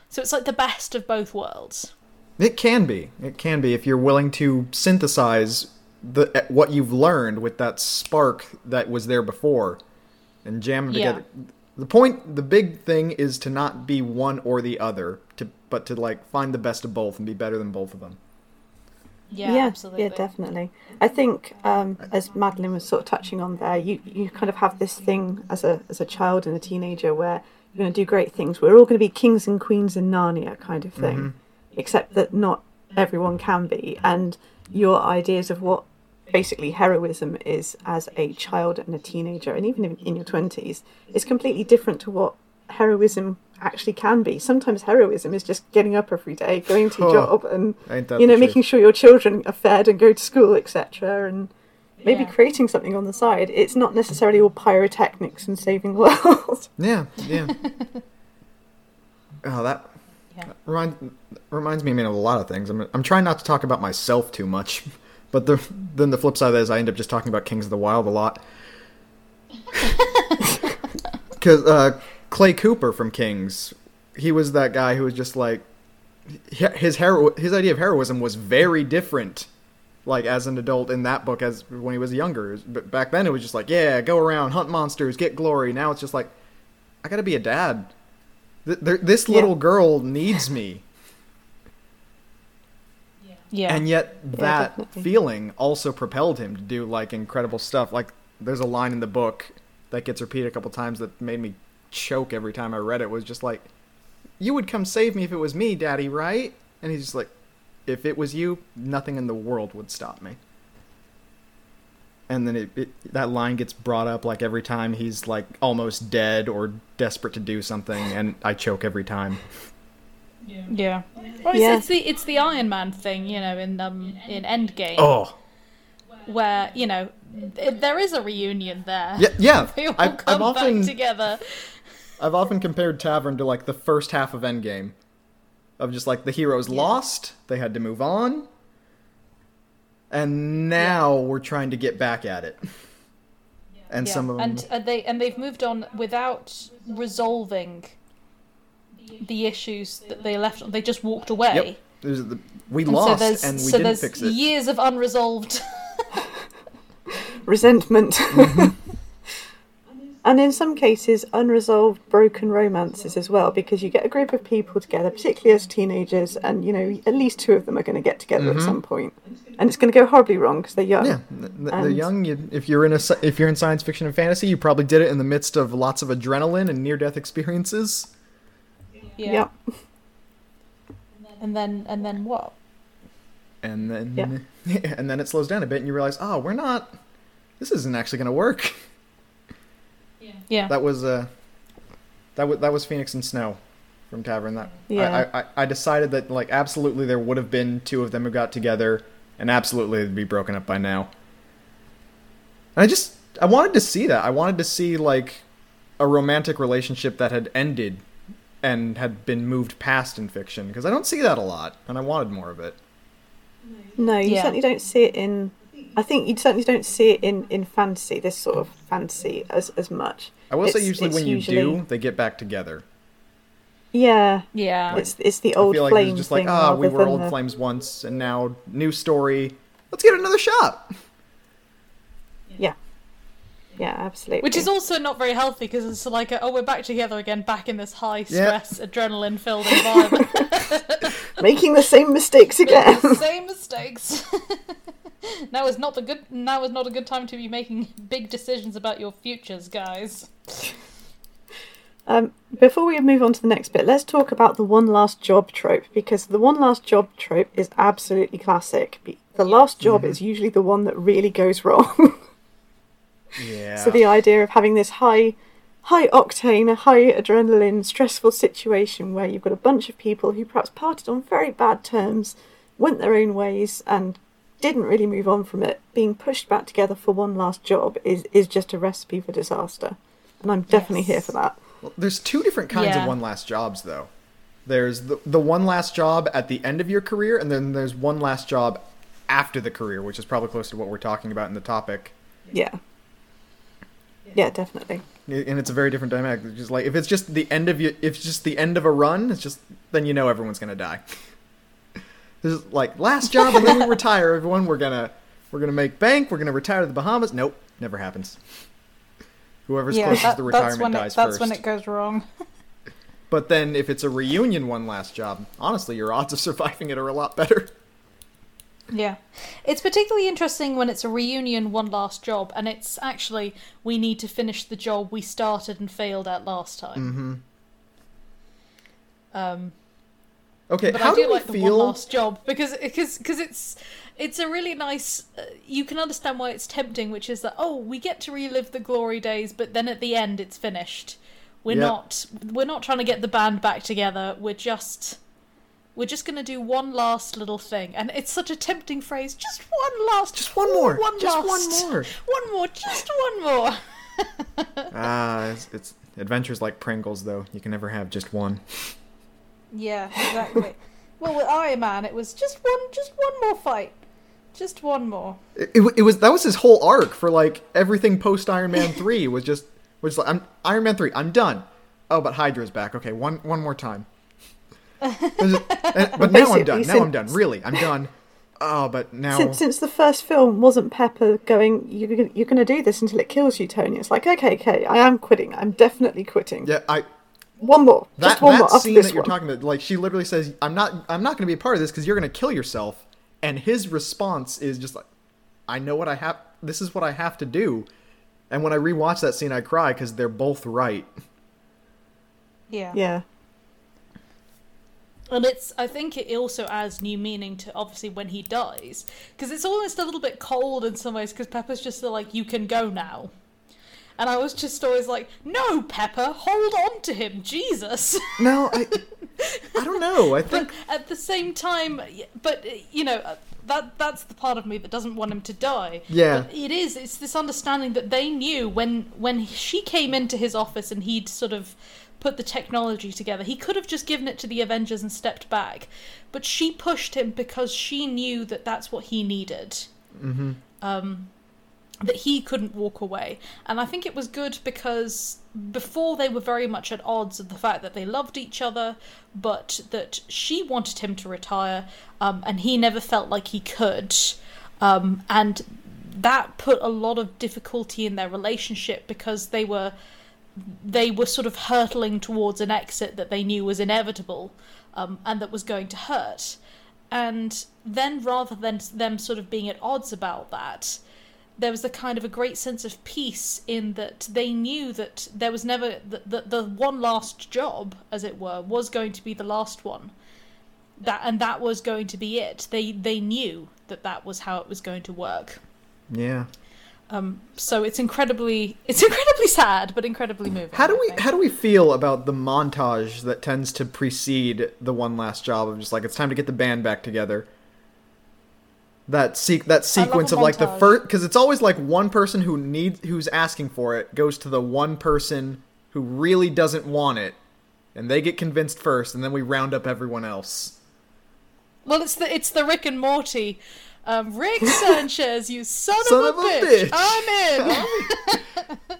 S1: So it's like the best of both worlds.
S3: It can be. It can be if you're willing to synthesize the eh, what you've learned with that spark that was there before and jam them
S1: Yeah.
S3: together. The point, the big thing is to not be one or the other, to but to like find the best of both and be better than both of them.
S1: Yeah,
S2: yeah,
S1: absolutely.
S2: yeah, definitely. I think um, as Madeline was sort of touching on there, you, you kind of have this thing as a as a child and a teenager where you're going to do great things. We're all going to be kings and queens in Narnia, kind of thing, except that not everyone can be. And your ideas of what basically heroism is as a child and a teenager, and even in, in your twenties, is completely different to what heroism actually can be. Sometimes heroism is just getting up every day, going to your
S3: Oh,
S2: job, and you know,
S3: the truth?
S2: making sure your children are fed and go to school, etc., and maybe
S1: Yeah.
S2: creating something on the side. It's not necessarily all pyrotechnics and saving the world.
S3: Yeah, yeah. oh, that
S1: Yeah.
S3: remind, reminds me I mean, of a lot of things. I'm, I'm trying not to talk about myself too much, but the then the flip side of that is I end up just talking about Kings of the Wild a lot. Because uh, Clay Cooper from Kings, he was that guy who was just like his hero his idea of heroism was very different like as an adult in that book as when he was younger but back then it was just like yeah go around hunt monsters get glory now it's just like i gotta be a dad Th- there- this
S2: Yeah.
S3: little girl needs me
S1: Yeah.
S3: and yet that
S2: definitely.
S3: feeling also propelled him to do like incredible stuff like there's a line in the book that gets repeated a couple times that made me choke every time i read it was just like you would come save me if it was me daddy right and he's just like if it was you nothing in the world would stop me and then it, it that line gets brought up like every time he's like almost dead or desperate to do something and i choke every time
S1: yeah. Well, it's,
S2: Yeah.
S1: it's the it's the Iron Man thing, you know, in um in Endgame,
S3: oh
S1: where you know there is a reunion there.
S3: yeah yeah
S1: They all
S3: I've,
S1: come
S3: I've often
S1: back together.
S3: I've often compared Tavern to like the first half of Endgame, of just like the heroes lost, they had to move on, and now we're trying to get back at it. And
S1: Yeah.
S3: some of them,
S1: and uh, they and they've moved on without resolving the issues that they left. on. They just walked away.
S3: yep, the, we
S1: And
S3: lost
S1: so
S3: and we
S1: so
S3: didn't fix it.
S1: years of unresolved.
S2: Resentment.
S3: Mm-hmm.
S2: And in some cases, unresolved broken romances as well, because you get a group of people together, particularly as teenagers, and you know, at least two of them are going to get together at some. And it's going to go horribly wrong because they're young.
S3: Mm-hmm. Yeah, th- th- they're
S2: And-
S3: young. You, if you're in a if you're in science fiction and fantasy, you probably did it in the midst of lots of adrenaline and near death experiences.
S1: yeah.
S2: Yep.
S1: And then and then what?
S3: and then yeah. and then it slows down a bit and you realize oh we're not this isn't actually going to work
S1: Yeah.
S3: that was uh that was that was phoenix and snow from tavern that
S2: Yeah.
S3: I, I i decided that like absolutely there would have been two of them who got together and absolutely they'd be broken up by now and i just i wanted to see that i wanted to see like a romantic relationship that had ended and had been moved past in fiction because i don't see that a lot and i wanted more of it
S2: No, you
S1: Yeah.
S2: certainly don't see it in. I think you certainly don't see it in, in fantasy, this sort of fantasy, as, as much.
S3: i will say usually when you
S2: usually-
S3: do they get back together
S2: Yeah,
S1: Yeah.
S2: it's it's the
S3: I
S2: old
S3: feel like
S2: flame
S3: it's just like,
S2: thing.
S3: ah, we were old
S2: the-
S3: flames once, and now new story. Let's get another shot.
S2: Yeah, yeah, absolutely.
S1: Which is also not very healthy because it's like, a, oh, we're back together again, back in this high stress, adrenaline filled environment.
S2: making the same mistakes again.
S1: Same mistakes. now is not the good. Now is not a good time to be making big decisions about your futures, guys.
S2: Um, before we move on to the next bit, let's talk about the one last job trope because the one last job trope is absolutely classic. The last job
S3: Mm-hmm.
S2: is usually the one that really goes wrong.
S3: Yeah.
S2: so the idea of having this high, high octane, high adrenaline, stressful situation where you've got a bunch of people who perhaps parted on very bad terms, went their own ways, and didn't really move on from it, being pushed back together for one last job is is just a recipe for disaster, and I'm definitely here for that.
S3: Well, there's two different kinds
S1: Yeah.
S3: of one last jobs, though. There's the, the one last job at the end of your career, and then there's one last job after the career, which is probably close to what we're talking about in the topic.
S2: Yeah. Yeah, definitely.
S3: And it's a very different dynamic. It's just like if it's just the end of you, if it's just the end of a run, it's just then you know everyone's gonna die. This is like last job, and then we retire. Everyone, we're gonna we're gonna make bank. We're gonna retire to the Bahamas. Nope, never happens. Whoever's
S1: yeah,
S3: closest
S1: that-
S3: to
S1: that's
S3: retirement
S1: when
S3: dies
S1: it, that's
S3: first.
S1: when it goes wrong.
S3: But then if it's a reunion one last job, honestly, your odds of surviving it are a lot better.
S1: Yeah. It's particularly interesting when it's a reunion, one last job, and it's actually, we need to finish the job we started and failed at last time. Mm-hmm. Um,
S3: Okay,
S1: but
S3: how
S1: I do,
S3: do we
S1: like the one last job because because because it's it's a really nice. Uh, you can understand why it's tempting, which is that oh, we get to relive the glory days, but then at the end it's finished. We're
S3: Yeah.
S1: not we're not trying to get the band back together. We're just we're just gonna do one last little thing, and it's such a tempting phrase. Just one last,
S3: Just one more,
S1: one
S3: just one more.
S1: one more, just one more.
S3: Ah, it's, it's adventures like Pringles, though. You can never have just one.
S1: Yeah, exactly. well, with Iron Man, it was just one, just one more fight, just one more.
S3: It, it, it was that was his whole arc for like everything post Iron Man three was just was like I'm Iron Man three. I'm done. Oh, but Hydra's back. Okay, one one more time. Just- and- but now I'm done.
S2: basically,
S3: Now I'm done. Really, I'm done. Oh, but now
S2: Since, since the first film wasn't Pepper going, you're, gonna- you're going to do this until it kills you, Tony. It's like, okay, okay, I am quitting. I'm definitely quitting.
S3: yeah, I
S2: One more,
S3: that
S2: just one
S3: that
S2: more
S3: scene
S2: this
S3: that you're
S2: one.
S3: talking about, like she literally says, "I'm not I'm not going to be a part of this because you're going to kill yourself," and his response is just like, "I know what I have. This is what I have to do." And when I rewatch that scene, I cry because they're both right.
S1: Yeah.
S2: Yeah,
S1: And it's, I think it also adds new meaning to obviously when he dies. Because it's almost a little bit cold in some ways, because Pepper's just like, you can go now. And I was just always like, no, Pepper, hold on to him, Jesus.
S3: No, I I don't know. I
S1: but
S3: think
S1: at the same time, but, uh, you know, uh, that that's the part of me that doesn't want him to die.
S3: Yeah.
S1: But it is, it's this understanding that they knew when, when she came into his office and he'd sort of put the technology together. He could have just given it to the Avengers and stepped back, but she pushed him because she knew that that's what he needed. Mm-hmm. Um, that he couldn't walk away, and I think it was good because before they were very much at odds of the fact that they loved each other, but that she wanted him to retire, um, and he never felt like he could, um, and that put a lot of difficulty in their relationship because they were they were sort of hurtling towards an exit that they knew was inevitable um, and that was going to hurt. And then, rather than them sort of being at odds about that, there was a kind of a great sense of peace in that they knew that there was never the, the, the one last job, as it were, was going to be the last one. That and that was going to be it. They they knew that that was how it was going to work.
S3: yeah.
S1: Um, so it's incredibly it's incredibly sad, but incredibly moving.
S3: How do we how do we feel about the montage that tends to precede the one last job of just like it's time to get the band back together? That se- that sequence of like the first because it's always like one person who needs who's asking for it goes to the one person who really doesn't want it, and they get convinced first, and then we round up everyone else.
S1: Well, it's the it's the Rick and Morty. Um, Rick Sanchez, you son,
S3: Son
S1: of, a,
S3: of a
S1: bitch.
S3: bitch.
S1: I'm in.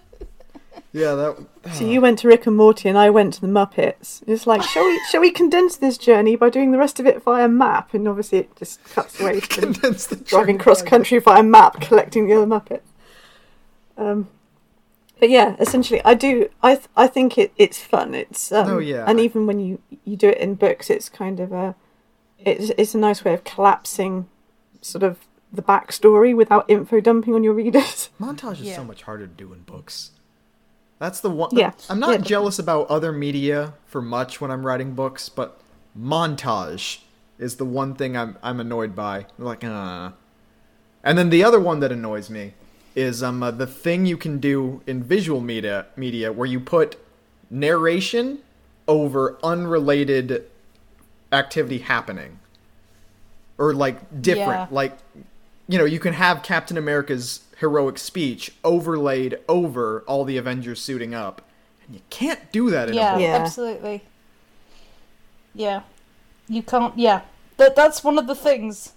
S3: Yeah, that
S2: So you went to Rick and Morty, and I went to the Muppets. It's like, shall we shall we condense this journey by doing the rest of it via map? And obviously, it just cuts away
S3: condense the
S2: driving cross country via map, collecting the other Muppets. Um, but yeah, essentially, I do. I th- I think it it's fun. It's um,
S3: Oh, yeah.
S2: and even when you you do it in books, it's kind of a it's it's a nice way of collapsing sort of the backstory without info dumping on your readers.
S3: Montage is
S1: Yeah.
S3: so much harder to do in books. That's the one.
S2: Yeah.
S3: I'm not
S2: Yeah,
S3: jealous about other media for much when I'm writing books, but montage is the one thing I'm I'm annoyed by. Like, uh. And then the other one that annoys me is um uh, the thing you can do in visual media media where you put narration over unrelated activity happening or like different
S1: Yeah.
S3: like you know, you can have Captain America's heroic speech overlaid over all the Avengers suiting up. And you can't do that in
S1: yeah,
S3: a book.
S2: Yeah.
S1: absolutely. Yeah, you can't. Yeah, that that's one of the things.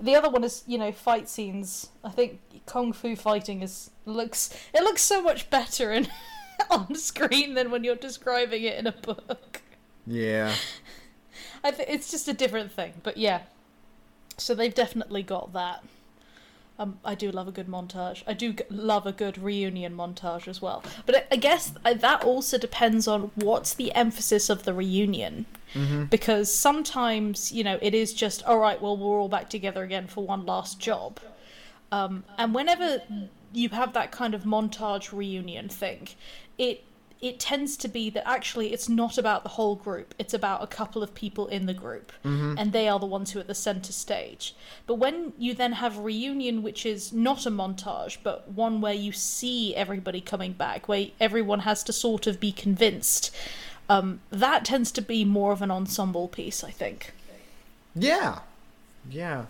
S1: The other one is you know fight scenes. I think kung fu fighting is looks it looks so much better in on screen than when you're describing it in a book.
S3: Yeah.
S1: I think it's just a different thing, but yeah. So they've definitely got that. Um, I do love a good montage. I do g- love a good reunion montage as well. But I, I guess uh, that also depends on what's the emphasis of the reunion. Because sometimes, you know, it is just, all right, well, we're all back together again for one last job. Um, and whenever you have that kind of montage reunion thing, it it tends to be that actually it's not about the whole group it's about a couple of people in the group and they are the ones who are at the center stage but when you then have reunion which is not a montage but one where you see everybody coming back where everyone has to sort of be convinced um, that tends to be more of an ensemble piece i think
S3: Yeah. Yeah.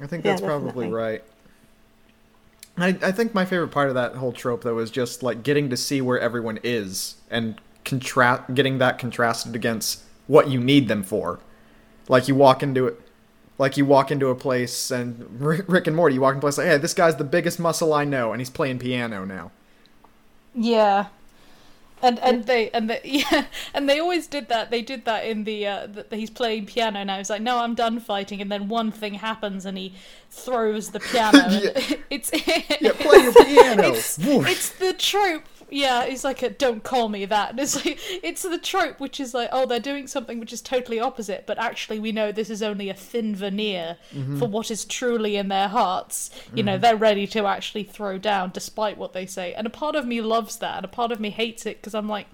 S3: I think
S2: Yeah,
S3: that's probably right. I, I think my favorite part of that whole trope though is just like getting to see where everyone is and contrast getting that contrasted against what you need them for. Like you walk into it like you walk into a place and Rick and Morty, you walk into a place like, hey, this guy's the biggest muscle I know, and he's playing piano now.
S1: Yeah. And and they and they yeah and they always did that. They did that in the uh, that he's playing piano now. He's like, no, I'm done fighting, and then one thing happens, and he throws the piano.
S3: Yeah.
S1: It's
S3: Yeah, play your piano.
S1: It's, it's the trope. Yeah, he's like, a, don't call me that. And it's like it's the trope, which is like, oh, they're doing something which is totally opposite, but actually we know this is only a thin veneer mm-hmm. for what is truly in their hearts. You know, mm-hmm. they're ready to actually throw down despite what they say. And a part of me loves that, and a part of me hates it because I'm like.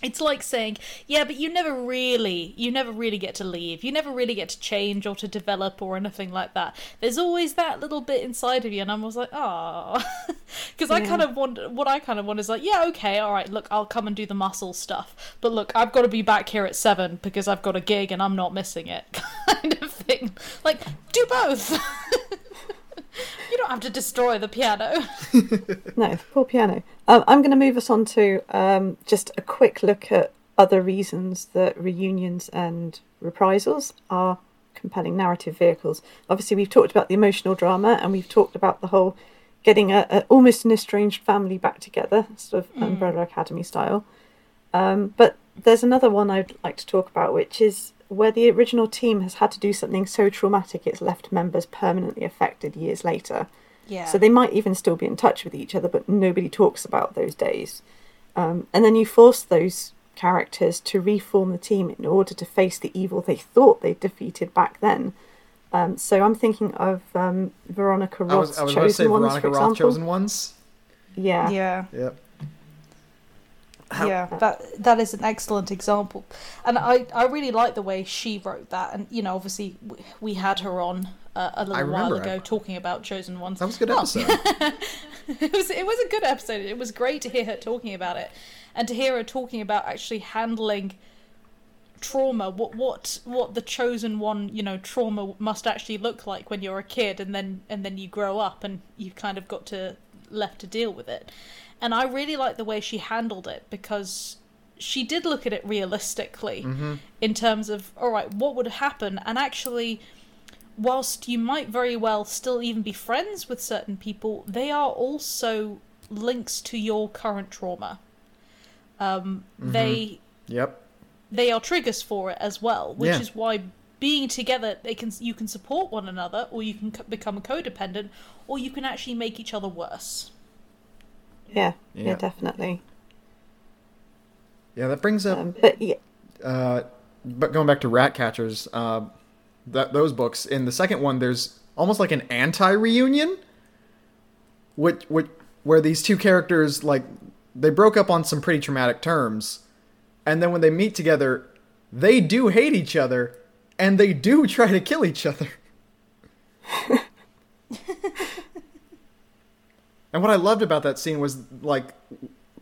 S1: It's like saying, yeah, but you never really, you never really get to leave. You never really get to change or to develop or anything like that. There's always that little bit inside of you, and I was like, oh, because I kind of want, what I kind of want is like, yeah, okay, all right, look, I'll come and do the muscle stuff, but look, I've got to be back here at seven because I've got a gig and I'm not missing it, kind of thing. Like, do both. you don't have to destroy the piano.
S2: No, the poor piano. Um, I'm going to move us on to um, just a quick look at other reasons that reunions and reprisals are compelling narrative vehicles. Obviously, we've talked about the emotional drama, and we've talked about the whole getting a, a almost an estranged family back together, sort of Umbrella Academy style. Um, but there's another one I'd like to talk about, which is where the original team has had to do something so traumatic it's left members permanently affected years later.
S1: Yeah.
S2: So they might even still be in touch with each other, but nobody talks about those days. Um, and then you force those characters to reform the team in order to face the evil they thought they defeated back then. Um, so I'm thinking of um, Veronica
S3: I was, I was about to say
S2: chosen ones,
S3: Veronica
S2: for
S3: Roth
S2: example.
S3: chosen ones.
S2: Yeah.
S1: yeah.
S3: Yep.
S1: Yeah that that is an excellent example. And i i really like the way she wrote that. And you know obviously we had her on uh, a
S3: I
S1: little while ago talking about chosen ones.
S3: That was a good episode.
S1: it was it was a good episode. It was great to hear her talking about it. And to hear her talking about actually handling trauma what what what the chosen one you know trauma must actually look like when you're a kid and then and then you grow up and you've kind of got to left to deal with it and i really like the way she handled it because she did look at it realistically in terms of all right what would happen and actually whilst you might very well still even be friends with certain people they are also links to your current trauma um, they
S3: yep.
S1: they are triggers for it as well, which
S3: Yeah.
S1: is why being together they can you can support one another, or you can co- become codependent, or you can actually make each other worse.
S2: Yeah, yeah,
S3: Yeah.
S2: definitely.
S3: Yeah, that brings up
S2: Um, but yeah,
S3: uh, but going back to Ratcatchers, uh, that those books in the second one, there's almost like an anti-reunion, which, which where these two characters like they broke up on some pretty traumatic terms, and then when they meet together, they do hate each other, and they do try to kill each other. and what I loved about that scene was like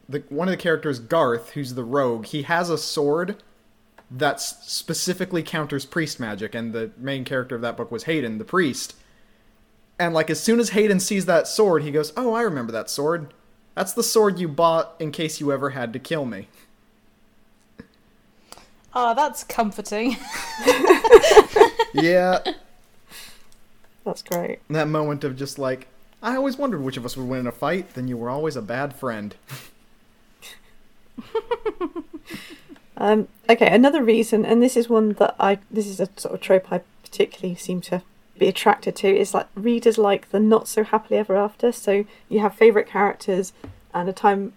S3: the one of the characters, Garth, who's the rogue, he has a sword that specifically counters priest magic, and the main character of that book was Hayden, the priest. And like as soon as Hayden sees that sword, he goes, "Oh, I remember that sword. That's the sword you bought in case you ever had to kill me."
S1: Ah, that's comforting.
S3: yeah,
S2: That's great.
S3: that moment of just like, I always wondered which of us would win in a fight. Then you were always a bad friend.
S2: Um, okay, another reason, and this is one that I this is a sort of trope I particularly seem to be attracted to, is like readers like the not so happily ever after. So you have favourite characters, and a time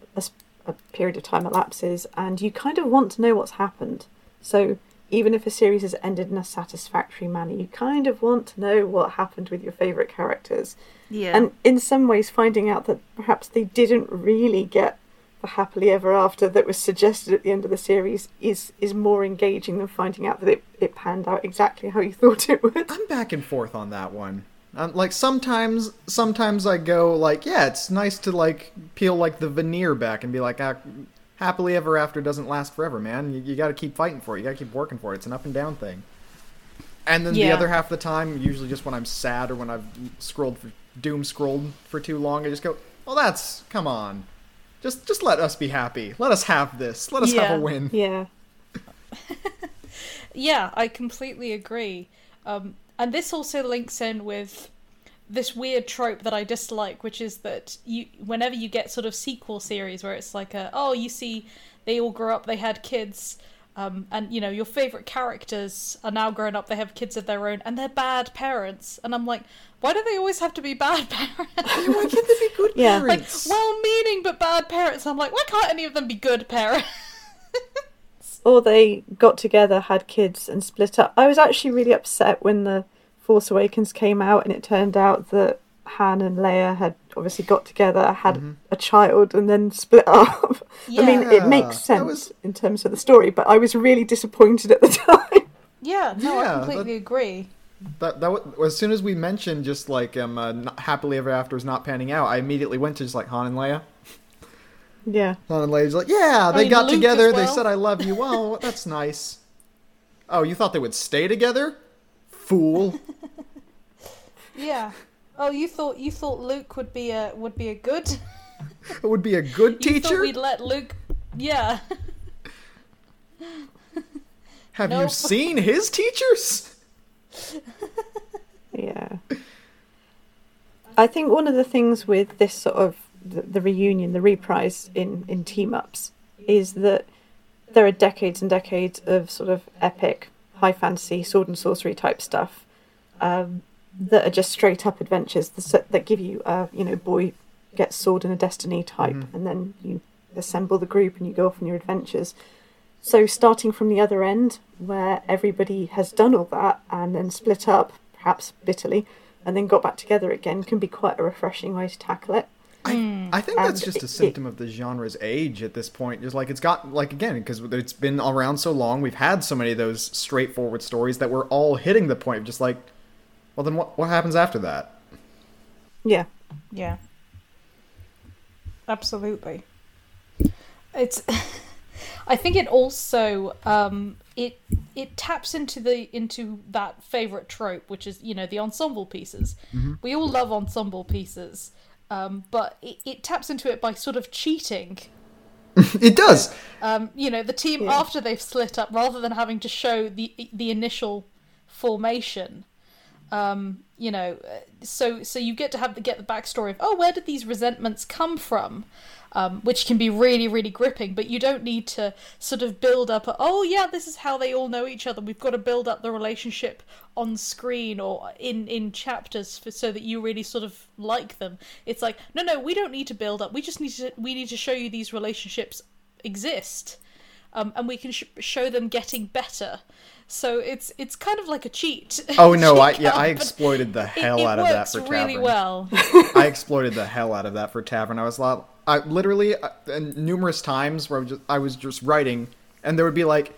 S2: a period of time elapses, and you kind of want to know what's happened. So even if a series has ended in a satisfactory manner, you kind of want to know what happened with your favourite characters.
S1: Yeah.
S2: And in some ways, finding out that perhaps they didn't really get the happily ever after that was suggested at the end of the series is is more engaging than finding out that it, it panned out exactly how you thought it would.
S3: I'm back and forth on that one. Um, like sometimes, sometimes I go like, yeah, it's nice to like peel like the veneer back and be like, ah, happily ever after doesn't last forever, man. You, you got to keep fighting for it. You got to keep working for it. It's an up and down thing. And then the other half of the time, usually just when I'm sad or when I've scrolled for doom scrolled for too long, I just go, well, that's come on, just just let us be happy. Let us have this. Let us
S1: Yeah.
S3: have a win.
S2: Yeah,
S1: Yeah, I completely agree. Um, and this also links in with this weird trope that I dislike, which is that you, whenever you get sort of sequel series where it's like a, oh, you see, they all grew up, they had kids, um, and you know your favorite characters are now grown up, they have kids of their own, and they're bad parents, and I'm like, why do they always have to be bad parents?
S3: Why can't they be good
S2: Yeah.
S1: like
S3: parents?
S1: well-meaning but bad parents. I'm like, why can't any of them be good parents?
S2: or they got together, had kids, and split up. I was actually really upset when the Force Awakens came out, and it turned out that Han and Leia had obviously got together, had mm-hmm. a child, and then split up. Yeah. I mean, it makes sense
S3: was-
S2: in terms of the story, but I was really disappointed at the time.
S1: yeah, no,
S3: Yeah,
S1: I completely agree.
S3: That that as soon as we mentioned just like um uh, not, happily ever after is not panning out, I immediately went to just like Han and Leia.
S2: yeah.
S3: Han and Leia's like, yeah, they
S1: mean,
S3: got
S1: Luke
S3: together.
S1: as
S3: They said I love you. Well, that's nice. Oh, you thought they would stay together? Fool.
S1: Yeah. Oh, you thought you thought Luke would be a would be a good
S3: it would be a good
S1: You thought
S3: teacher.
S1: we'd let Luke. Yeah.
S3: Have you seen his teachers?
S2: Yeah. I think one of the things with this sort of the, the reunion, the reprise in, in team ups, is that there are decades and decades of sort of epic, high fantasy, sword and sorcery type stuff um, that are just straight up adventures that, that give you, uh, you know, boy gets sword and a destiny type,
S3: Mhm.
S2: and then you assemble the group and you go off on your adventures. So starting from the other end, where everybody has done all that and then split up, perhaps bitterly, and then got back together again, can be quite a refreshing way to tackle it.
S3: I, hmm. I think that's
S2: And
S3: just a
S2: it-
S3: symptom of the genre's age at this point. Just like it's got like again because it's been around so long, we've had so many of those straightforward stories that we're all hitting the point of just like, well, then what what happens after that?
S2: Yeah,
S1: Yeah. Absolutely. It's. I think it also um, it it taps into the into that favorite trope, which is you know the ensemble pieces. We all love ensemble pieces, um, but it, it taps into it by sort of cheating.
S3: it does.
S1: Um, you know the team
S2: Yeah.
S1: after they've split up, rather than having to show the the initial formation. Um, you know, uh, so so you get to have the get the backstory of oh where did these resentments come from, um, which can be really really gripping. But you don't need to sort of build up. A, oh yeah, this is how they all know each other. We've got to build up the relationship on screen or in in chapters for, so that you really sort of like them. It's like no no we don't need to build up. We just need to we need to show you these relationships exist. Um, and we can sh- show them getting better. So it's it's kind of like a cheat.
S3: Oh no, I yeah, I exploited the hell
S1: it
S3: out of that for
S1: really
S3: Tavern.
S1: well.
S3: I exploited the hell out of that for Tavern. I was like, I literally uh, and numerous times where I was, just, I was just writing, and there would be like,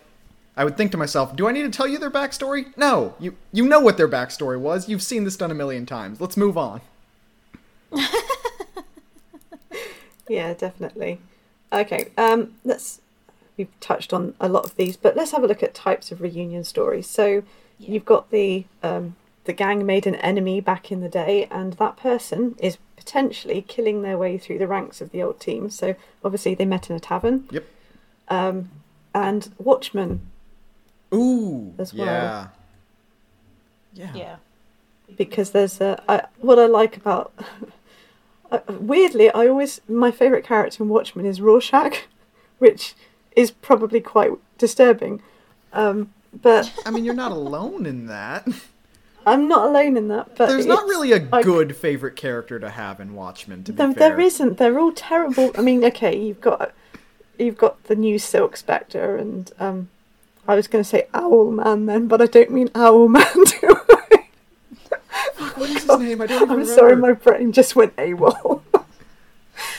S3: I would think to myself, do I need to tell you their backstory? No, you you know what their backstory was. You've seen this done a million times. Let's move on.
S2: yeah, definitely. Okay, um, let's. We've touched on a lot of these, but let's have a look at types of reunion stories. So, you've got the um, the gang made an enemy back in the day, and that person is potentially killing their way through the ranks of the old team. So obviously they met in a tavern.
S3: Yep.
S2: Um, and Watchmen,
S3: Ooh.
S2: As well.
S3: Yeah. Yeah.
S1: Yeah.
S2: because there's a I, what I like about. Uh, weirdly, I always my favourite character in Watchmen is Rorschach, which is probably quite disturbing. Um, but
S3: I mean, you're not alone in that.
S2: I'm not alone in that. But
S3: There's not
S2: it's-
S3: really a
S2: I-
S3: good favorite character to have in Watchmen. To be
S2: There,
S3: fair,
S2: there isn't. They're all terrible. I mean, okay, you've got you've got the new Silk Spectre, and um, I was going to say Owl Man then, but I don't mean Owl Man. do I?
S3: What is his name? I don't even
S2: I'm
S3: remember.
S2: sorry, my brain just went AWOL.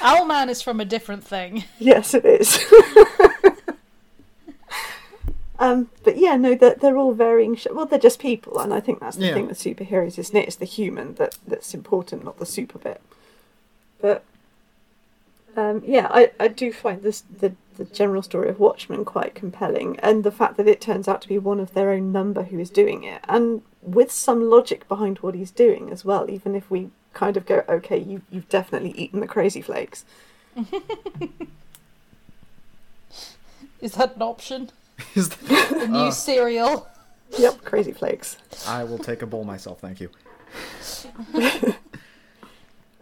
S1: Owlman is from a different thing.
S2: yes, it is. um, but yeah, no, they're, they're all varying. Sh- well, they're just people, and I think that's the
S3: Yeah.
S2: thing with superheroes, isn't it? It's the human that that's important, not the super bit. But um, yeah, I, I do find this the the general story of Watchmen quite compelling, and the fact that it turns out to be one of their own number who is doing it, and with some logic behind what he's doing as well. Even if we kind of go, okay, you you've definitely eaten the crazy flakes.
S1: Is that an option?
S3: Is the-
S1: The new
S3: Uh.
S1: cereal.
S2: Yep, crazy flakes.
S3: I will take a bowl myself, thank you.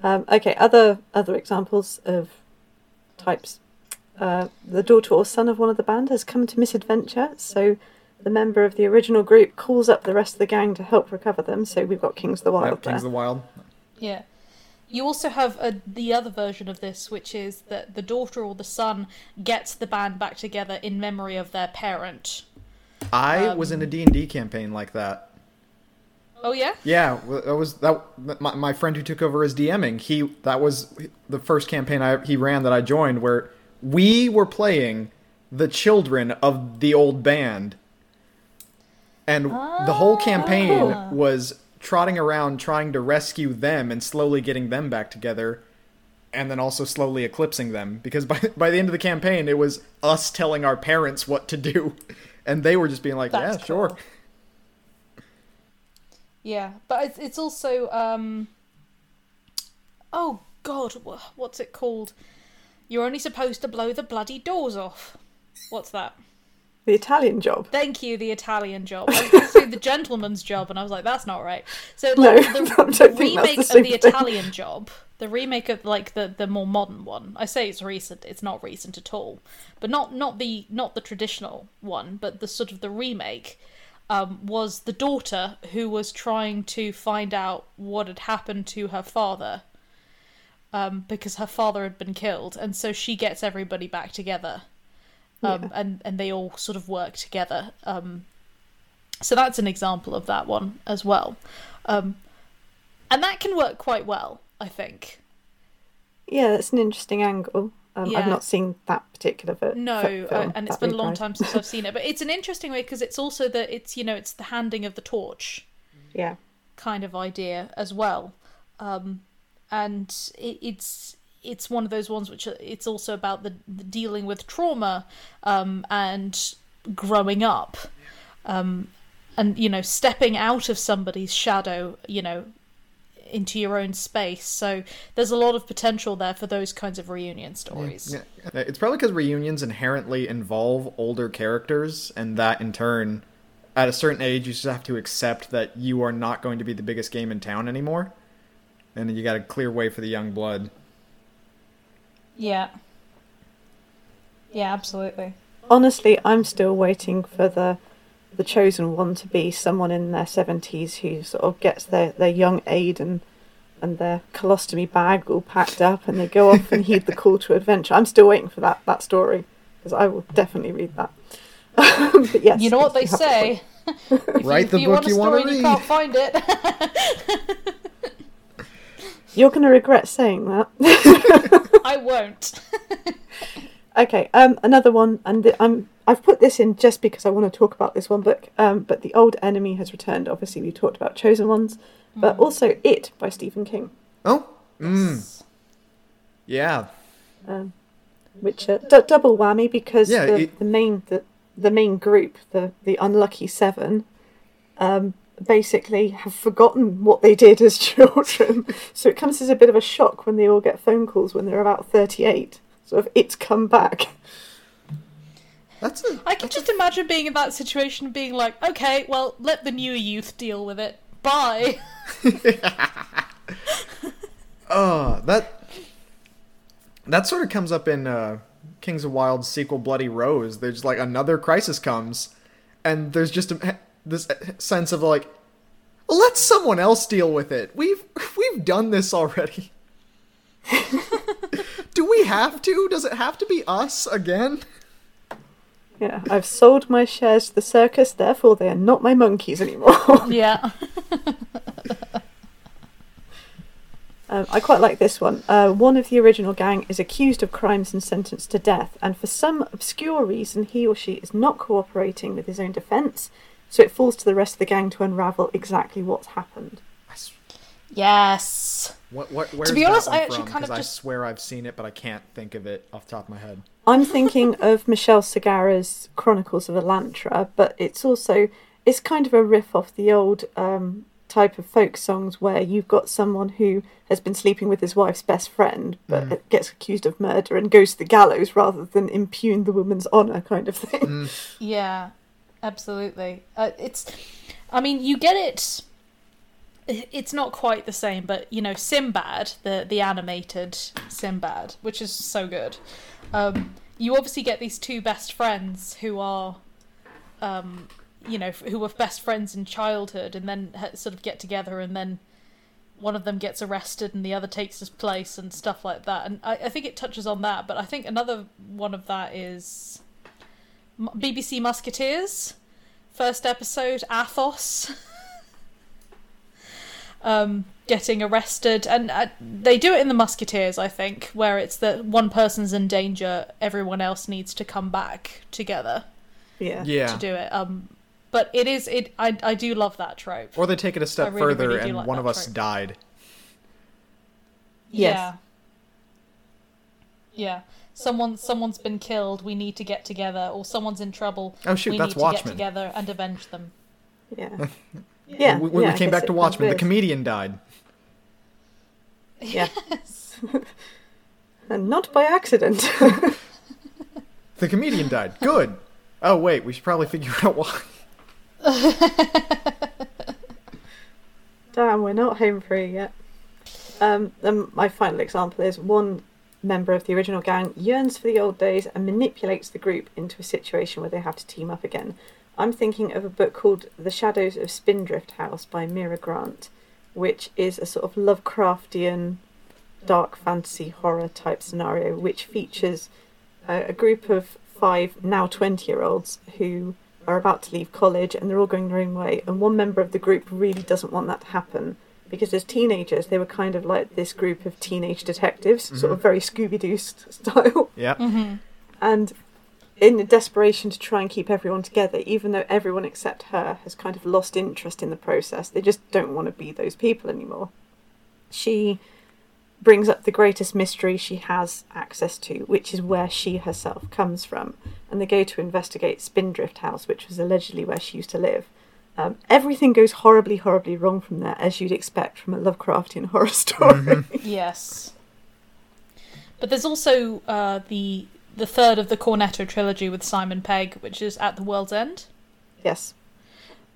S2: Um, okay, other other examples of types. Uh, the daughter or son of one of the band has come to misadventure, so the member of the original group calls up the rest of the gang to help recover them. So we've got Kings of the Wild
S3: Yep,
S2: there.
S3: Kings of the Wild.
S1: Yeah. You also have a, the other version of this, which is that the daughter or the son gets the band back together in memory of their parent.
S3: I
S1: Um,
S3: was in a D&D campaign like that.
S1: Oh yeah.
S3: Yeah, that was that. My, my friend who took over as DMing, he that was the first campaign I, he ran that I joined, where we were playing the children of the old band, and the whole campaign
S1: Ah.
S3: was trotting around trying to rescue them and slowly getting them back together, and then also slowly eclipsing them. Because by by the end of the campaign, it was us telling our parents what to do, and they were just being like,
S1: That's
S3: "Yeah, sure."
S1: Yeah, but it's, it's also um. Oh God, what's it called? You're only supposed to blow the bloody doors off. What's that?
S2: The Italian job.
S1: Thank you, the Italian job. I was going to say the gentleman's job, and I was like, that's not right. So like,
S2: I
S1: the, the remake
S2: the
S1: of the
S2: thing.
S1: Italian job, the remake of like the the more modern one. I say it's recent. It's not recent at all, but not not the not the traditional one, but the sort of the remake. Um, was the daughter who was trying to find out what had happened to her father um, because her father had been killed, and so she gets everybody back together, um,
S2: Yeah.
S1: and and they all sort of work together. Um, so that's an example of that one as well, um, and that can work quite well, I think.
S2: Yeah, that's an interesting angle. Um,
S1: Yeah.
S2: I've not seen that particular ver-
S1: No,
S2: fi-
S1: uh, and it's been a long time since I've seen it, but it's an interesting way because it's also that it's you know it's the handing of the torch.
S2: Yeah,
S1: kind of idea as well um, and it, it's it's one of those ones which it's also about the, the dealing with trauma um, and growing up. Um, and you know stepping out of somebody's shadow you know into your own space. So there's a lot of potential there for those kinds of reunion stories.
S3: Yeah. It's probably because reunions inherently involve older characters, and that in turn, at a certain age, you just have to accept that you are not going to be the biggest game in town anymore, and you got to clear way for the young blood.
S1: Yeah yeah absolutely
S2: honestly, I'm still waiting for the the chosen one to be someone in their seventies who sort of gets their, their young aid and and their colostomy bag all packed up, and they go off and heed the call to adventure. I'm still waiting for that that story because I will definitely read that. but yes,
S1: you know what they
S2: yes, you have the point.
S1: say
S3: Write
S1: if
S3: the
S1: you
S3: book
S1: want a
S3: you want
S1: story
S3: to
S1: and you can't find it
S2: You're going to regret saying that.
S1: I won't.
S2: Okay, um, another one, and the, I'm I've put this in just because I want to talk about this one book. Um, but the old enemy has returned. Obviously, we talked about chosen ones, but
S1: Mm.
S2: also it by Stephen King,
S3: Oh, mm, yeah.
S2: um, which uh, d- double whammy because
S3: Yeah,
S2: the,
S3: it-
S2: the main the, the main group, the the unlucky seven, um, basically have forgotten what they did as children. so it comes as a bit of a shock when they all get phone calls when they're about 38. Sort of, it's come back.
S3: That's a,
S1: I can just imagine being in that situation and being like, okay, well, let the new youth deal with it. Bye.
S3: uh, that that sort of comes up in uh, Kings of Wild's sequel, Bloody Rose. There's like another crisis comes, and there's just a, this sense of like, let someone else deal with it. We've we've done this already. Do we have to? Does it have to be us again?
S2: Yeah, I've sold my shares to the circus, therefore they are not my monkeys anymore.
S1: yeah.
S2: Um, I quite like this one. Uh, one of the original gang is accused of crimes and sentenced to death, and for some obscure reason, he or she is not cooperating with his own defence, so it falls to the rest of the gang to unravel exactly what's happened.
S1: Yes.
S3: What, what, where's
S1: be
S3: that
S1: honest, I actually
S3: from?
S1: kind of
S3: 'Cause
S1: just-
S3: I swear I've seen it, but I can't think of it off the top of my head.
S2: I'm thinking of Michelle Sagara's Chronicles of Elantra, but it's also it's kind of a riff off the old um, type of folk songs where you've got someone who has been sleeping with his wife's best friend, but gets accused of murder and goes to the gallows rather than impugn the woman's honour, kind of thing.
S1: Yeah, absolutely. Uh, it's, I mean, you get it. It's not quite the same, but you know, Sinbad, the the animated Sinbad, which is so good. Um, you obviously get these two best friends who are, um, you know, who were best friends in childhood, and then sort of get together, and then one of them gets arrested and the other takes his place, and stuff like that. And I, I think it touches on that, but I think another one of that is BBC Musketeers, first episode, Athos. um, getting arrested, and uh, they do it in the Musketeers, I think, where it's that one person's in danger, everyone else needs to come back together
S2: Yeah.
S3: Yeah.
S1: to do it. Um, but it is it. I I do love that trope.
S3: Or they take it a step
S1: really,
S3: further,
S1: really
S3: and
S1: like
S3: one of us
S1: trope.
S3: died.
S2: Yes.
S1: Yeah. Yeah. Someone someone's been killed. We need to get together, or someone's in trouble.
S3: Oh, shoot,
S1: we
S3: that's
S1: need to
S3: Watchmen.
S1: get together and avenge them.
S2: Yeah. Yeah.
S3: we, we
S2: yeah, I
S3: came back to
S2: it
S3: Watchmen. The comedian died.
S2: Yeah. and not by accident.
S3: The comedian died. Good. Oh wait, we should probably figure out why.
S2: Damn, we're not home free yet. Um, then my final example is one member of the original gang yearns for the old days and manipulates the group into a situation where they have to team up again. I'm thinking of a book called The Shadows of Spindrift House by Mira Grant, which is a sort of Lovecraftian dark fantasy horror type scenario, which features a, a group of five now 20 year olds who are about to leave college and they're all going their own way. And one member of the group really doesn't want that to happen because as teenagers, they were kind of like this group of teenage detectives, sort of very Scooby Doo style.
S3: Yeah.
S1: Mm-hmm.
S2: And in the desperation to try and keep everyone together, even though everyone except her has kind of lost interest in the process, they just don't want to be those people anymore. She brings up the greatest mystery she has access to, which is where she herself comes from. And they go to investigate Spindrift House, which was allegedly where she used to live. Um, everything goes horribly, horribly wrong from there, as you'd expect from a Lovecraftian horror story.
S1: Yes. But there's also uh, the the third of the Cornetto trilogy with Simon Pegg, which is At the World's End.
S2: yes.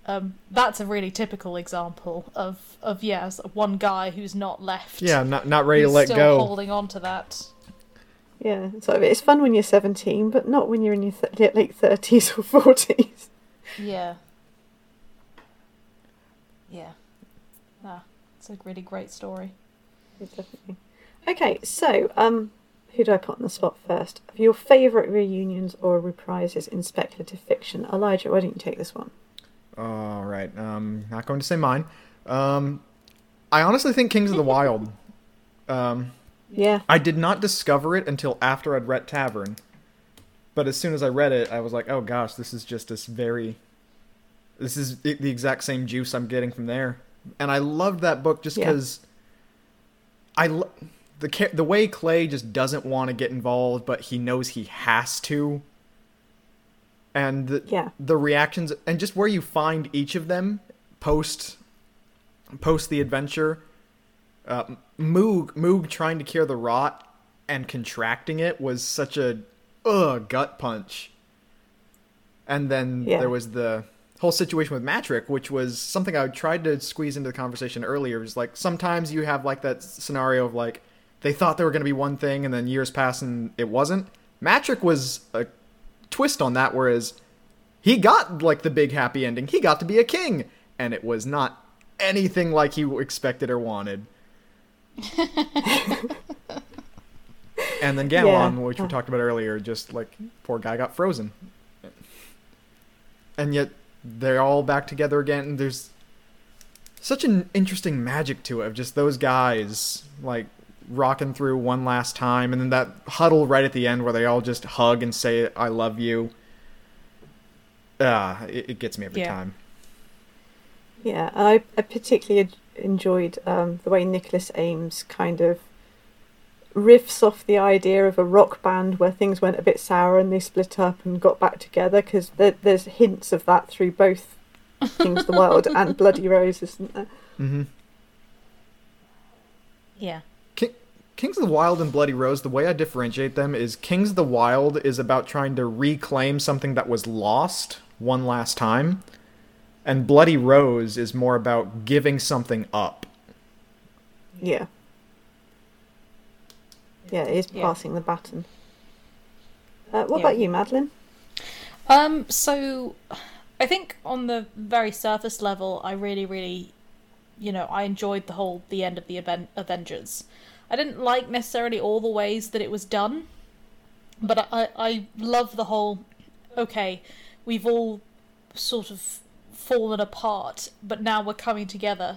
S1: Um, that's a really typical example of of yes, one guy who's not left.
S3: Yeah, not not ready to let
S1: still
S3: go.
S1: holding on to that.
S2: Yeah, so it's fun when you're 17, but not when you're in your th- late 30s or 40s.
S1: Yeah. Yeah. Ah, it's a really great story.
S2: Yeah, definitely. Okay, so um, who do I put on the spot first? Of your favourite reunions or reprises in speculative fiction? Elijah, why don't you take this one?
S3: All right. Um, not going to say mine. Um, I honestly think Kings of the Wild. Um,
S2: Yeah,
S3: I did not discover it until after I'd read Tavern. But as soon as I read it, I was like, "Oh gosh, this is just this very, this is the the exact same juice I'm getting from there." And I loved that book just
S2: Yeah.
S3: because I lo- the the way Clay just doesn't want to get involved, but he knows he has to. And the,
S2: Yeah.
S3: the reactions and just where you find each of them post post the adventure, uh, Moog Moog trying to cure the rot and contracting it was such a ugh gut punch. And then
S2: Yeah.
S3: there was the whole situation with Matrick, which was something I tried to squeeze into the conversation earlier. is like sometimes you have like that scenario of like they thought they were going to be one thing and then years pass and it wasn't. Matrick was a twist on that, whereas he got like the big happy ending. He got to be a king, and it was not anything like he expected or wanted. and then Ganelon,
S2: Yeah.
S3: which we talked about earlier, just like poor guy got frozen, and yet they're all back together again. And there's such an interesting magic to it of just those guys like rocking through one last time, and then that huddle right at the end where they all just hug and say "I love you." Ah, it, it gets me every
S1: Yeah.
S3: time.
S2: Yeah, I, I particularly enjoyed um, the way Nicholas Eames kind of riffs off the idea of a rock band where things went a bit sour and they split up and got back together because there, there's hints of that through both Kings of the Wild and Bloody Rose, isn't there?
S3: Mm-hmm.
S1: Yeah.
S3: King, Kings of the Wild and Bloody Rose, the way I differentiate them is Kings of the Wild is about trying to reclaim something that was lost one last time, and Bloody Rose is more about giving something up.
S2: Yeah. Yeah, it is
S1: Yeah.
S2: passing the baton. Uh, what
S1: Yeah.
S2: about you, Madeline?
S1: Um, so I think on the very surface level, I really, really, you know, I enjoyed the whole the end of the event Avengers. I didn't like necessarily all the ways that it was done, but I I love the whole. Okay, we've all sort of fallen apart, but now we're coming together,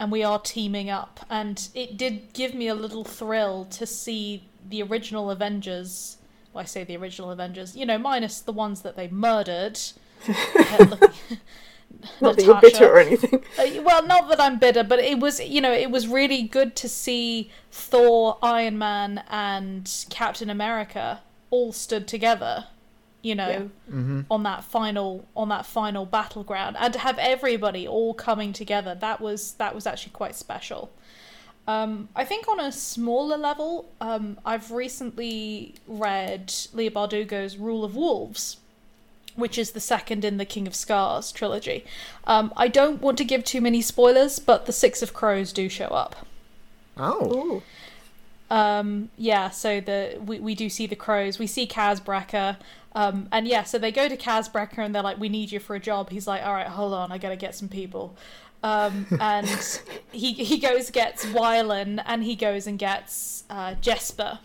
S1: and we are teaming up, and it did give me a little thrill to see the original Avengers. Well, I say the original Avengers, you know, minus the ones that they murdered.
S2: Not that you're bitter or anything.
S1: Uh, well, not that I'm bitter, but it was, you know, it was really good to see Thor, Iron Man, and Captain America all stood together, you know,
S3: Mm-hmm.
S1: on that final on that final battleground, and to have everybody all coming together. That was that was actually quite special. Um, I think on a smaller level, um, I've recently read Leigh Bardugo's Rule of Wolves, which is the second in the King of Scars trilogy. Um, I don't want to give too many spoilers, but the Six of Crows do show up.
S3: Oh,
S1: Um, yeah, so the we, we do see the crows. We see Kaz Kazbrecker. Um, and yeah, so they go to Kaz Brekker and they're like, "We need you for a job." He's like, "All right, hold on, I gotta get some people." Um, and he he goes gets Wylan and he goes and gets uh, Jesper.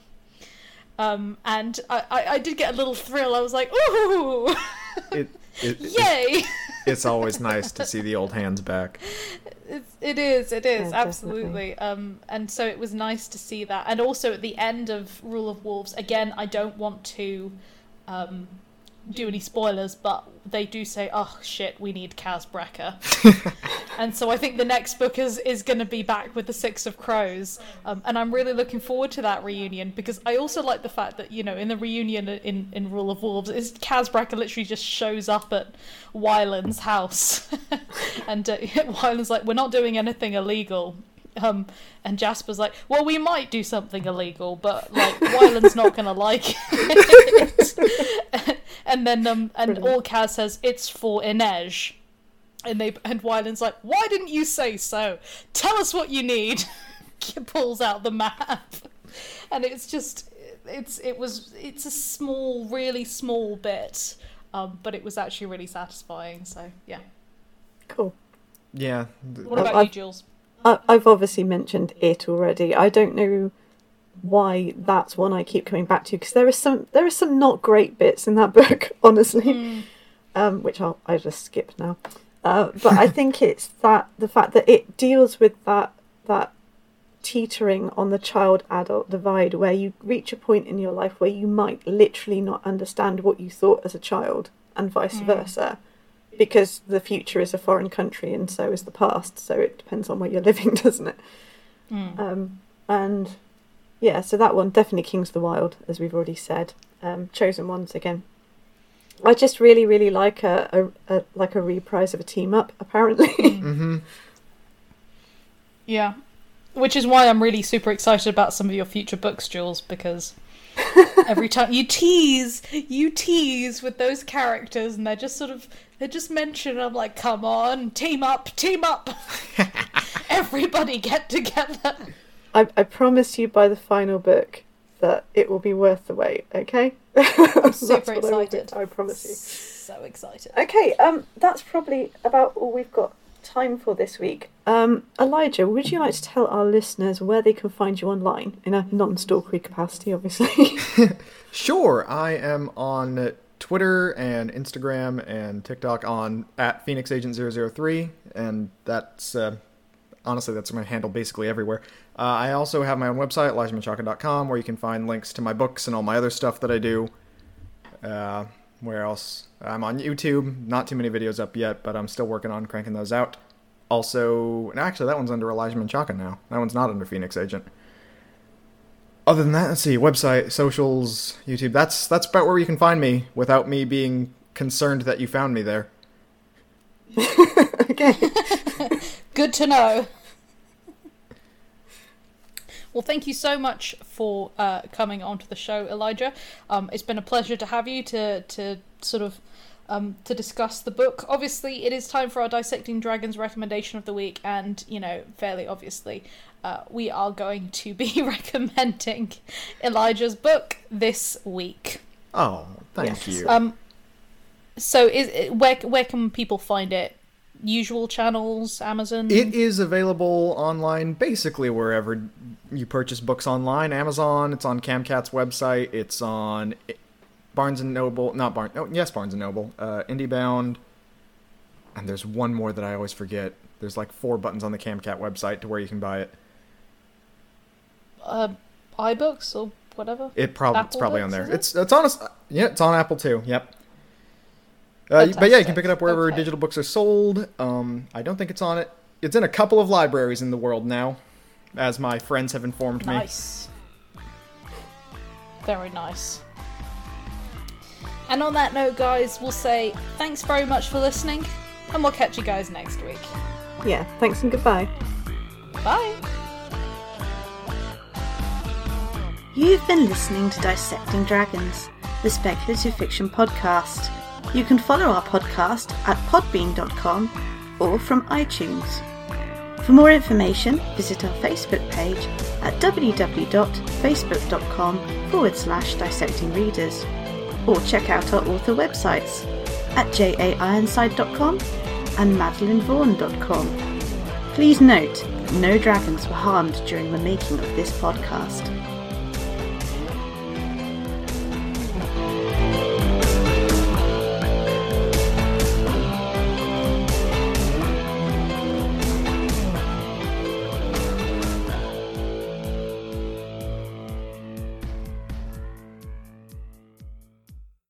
S1: Um, and I, I, I did get a little thrill. I was like, "Ooh,
S3: it, it, it
S1: yay!"
S3: it's always nice to see the old hands back.
S1: It's, it is, it is,
S2: Yeah,
S1: absolutely. Um, and so it was nice to see that. And also at the end of Rule of Wolves, again, I don't want to um, do any spoilers, but they do say, oh shit, we need Kaz Brekker. and so I think the next book is, is going to be back with the Six of Crows. Um, and I'm really looking forward to that reunion because I also like the fact that, you know, in the reunion in, in Rule of Wolves, is Kaz Brekker literally just shows up at Wylan's house. and uh, Wylan's like, we're not doing anything illegal. Um, and Jesper's like, well, we might do something illegal, but like Wylan's not gonna like it. and then um, and
S2: Brilliant.
S1: Orcaz says it's for Inej. And they and Wylan's like, why didn't you say so? Tell us what you need. He pulls out the map, and it's just it's it was it's a small, really small bit, um, but it was actually really satisfying. So yeah.
S2: Cool.
S3: Yeah,
S1: What
S2: I've-
S1: about you, Jules?
S2: I, I've obviously mentioned it already. I don't know why that's one I keep coming back to because there are some there are some not great bits in that book, honestly, um, which I'll I just skip now. Uh, but I think it's that the fact that it deals with that that teetering on the child adult divide where you reach a point in your life where you might literally not understand what you thought as a child and vice versa because the future is a foreign country and so is the past so it depends on where you're living doesn't it um, and yeah so that one definitely king's of the wild as we've already said um, chosen ones again I just really, really like a, a, a like a reprise of a team up. Apparently,
S3: Mm-hmm.
S1: Yeah. Which is why I'm really super excited about some of your future books, Jules, because every time you tease, you tease with those characters and they're just sort of they're just mentioned, I'm like, come on, team up, team up. Everybody get together.
S2: I, I promise you by the final book that it will be worth the wait. Okay,
S1: I'm
S2: That's
S1: super
S2: what I will
S1: excited.
S2: I promise you.
S1: So excited.
S2: Okay, um, that's probably about all we've got time for this week. Um, Elijah, would you like to tell our listeners where they can find you online in a non-stalkery capacity, obviously?
S3: Sure, I am on Twitter and Instagram and TikTok on at Phoenix Agent 003, and that's uh, honestly that's my handle basically everywhere. Uh, I also have my own website, ElijahMenchaca.com, where you can find links to my books and all my other stuff that I do. Uh, where else? I'm on YouTube. Not too many videos up yet, but I'm still working on cranking those out. Also, actually, that one's under Elijah now. That one's not under Phoenix Agent. Other than that, let's see, website, socials, YouTube. That's that's about where you can find me without me being concerned that you found me there.
S2: okay.
S1: Good to know. Well, thank you so much for uh, coming onto the show, Elijah. Um, it's been a pleasure to have you to to sort of um, to discuss the book. Obviously, it is time for our dissecting dragons recommendation of the week, and you know, fairly obviously, uh, we are going to be recommending Elijah's book this week.
S3: Oh, thank
S2: Yes.
S3: you.
S1: Um, so is where where can people find it? Usual channels, Amazon.
S3: It is available online basically wherever you purchase books online. Amazon, it's on Camcat's website, it's on Barnes and Noble, not Barnes, oh, yes, Barnes and Noble, uh, IndieBound, and there's one more that I always forget. There's like four buttons on the Camcat website to where you can buy it.
S1: Uh, iBooks or whatever.
S3: It probably it's
S1: Apple
S3: probably on there.
S1: it?
S3: It's it's on us. Yeah, it's on Apple too. Yep. Uh, but yeah, you can pick it up wherever
S1: Okay.
S3: digital books are sold. Um, I don't think it's on it. It's in a couple of libraries in the world now, as my friends have informed me.
S1: Nice. Very nice. And on that note, guys, we'll say thanks very much for listening, and we'll catch you guys next week.
S2: Yeah. Thanks and goodbye.
S1: Bye.
S4: You've been listening to Dissecting Dragons, the speculative fiction podcast. You can follow our podcast at podbean.com or from iTunes. For more information, visit our Facebook page at www.facebook.com forward slash dissecting readers or check out our author websites at jaironside.com and madeleinevaughan.com. Please note, no dragons were harmed during the making of this podcast.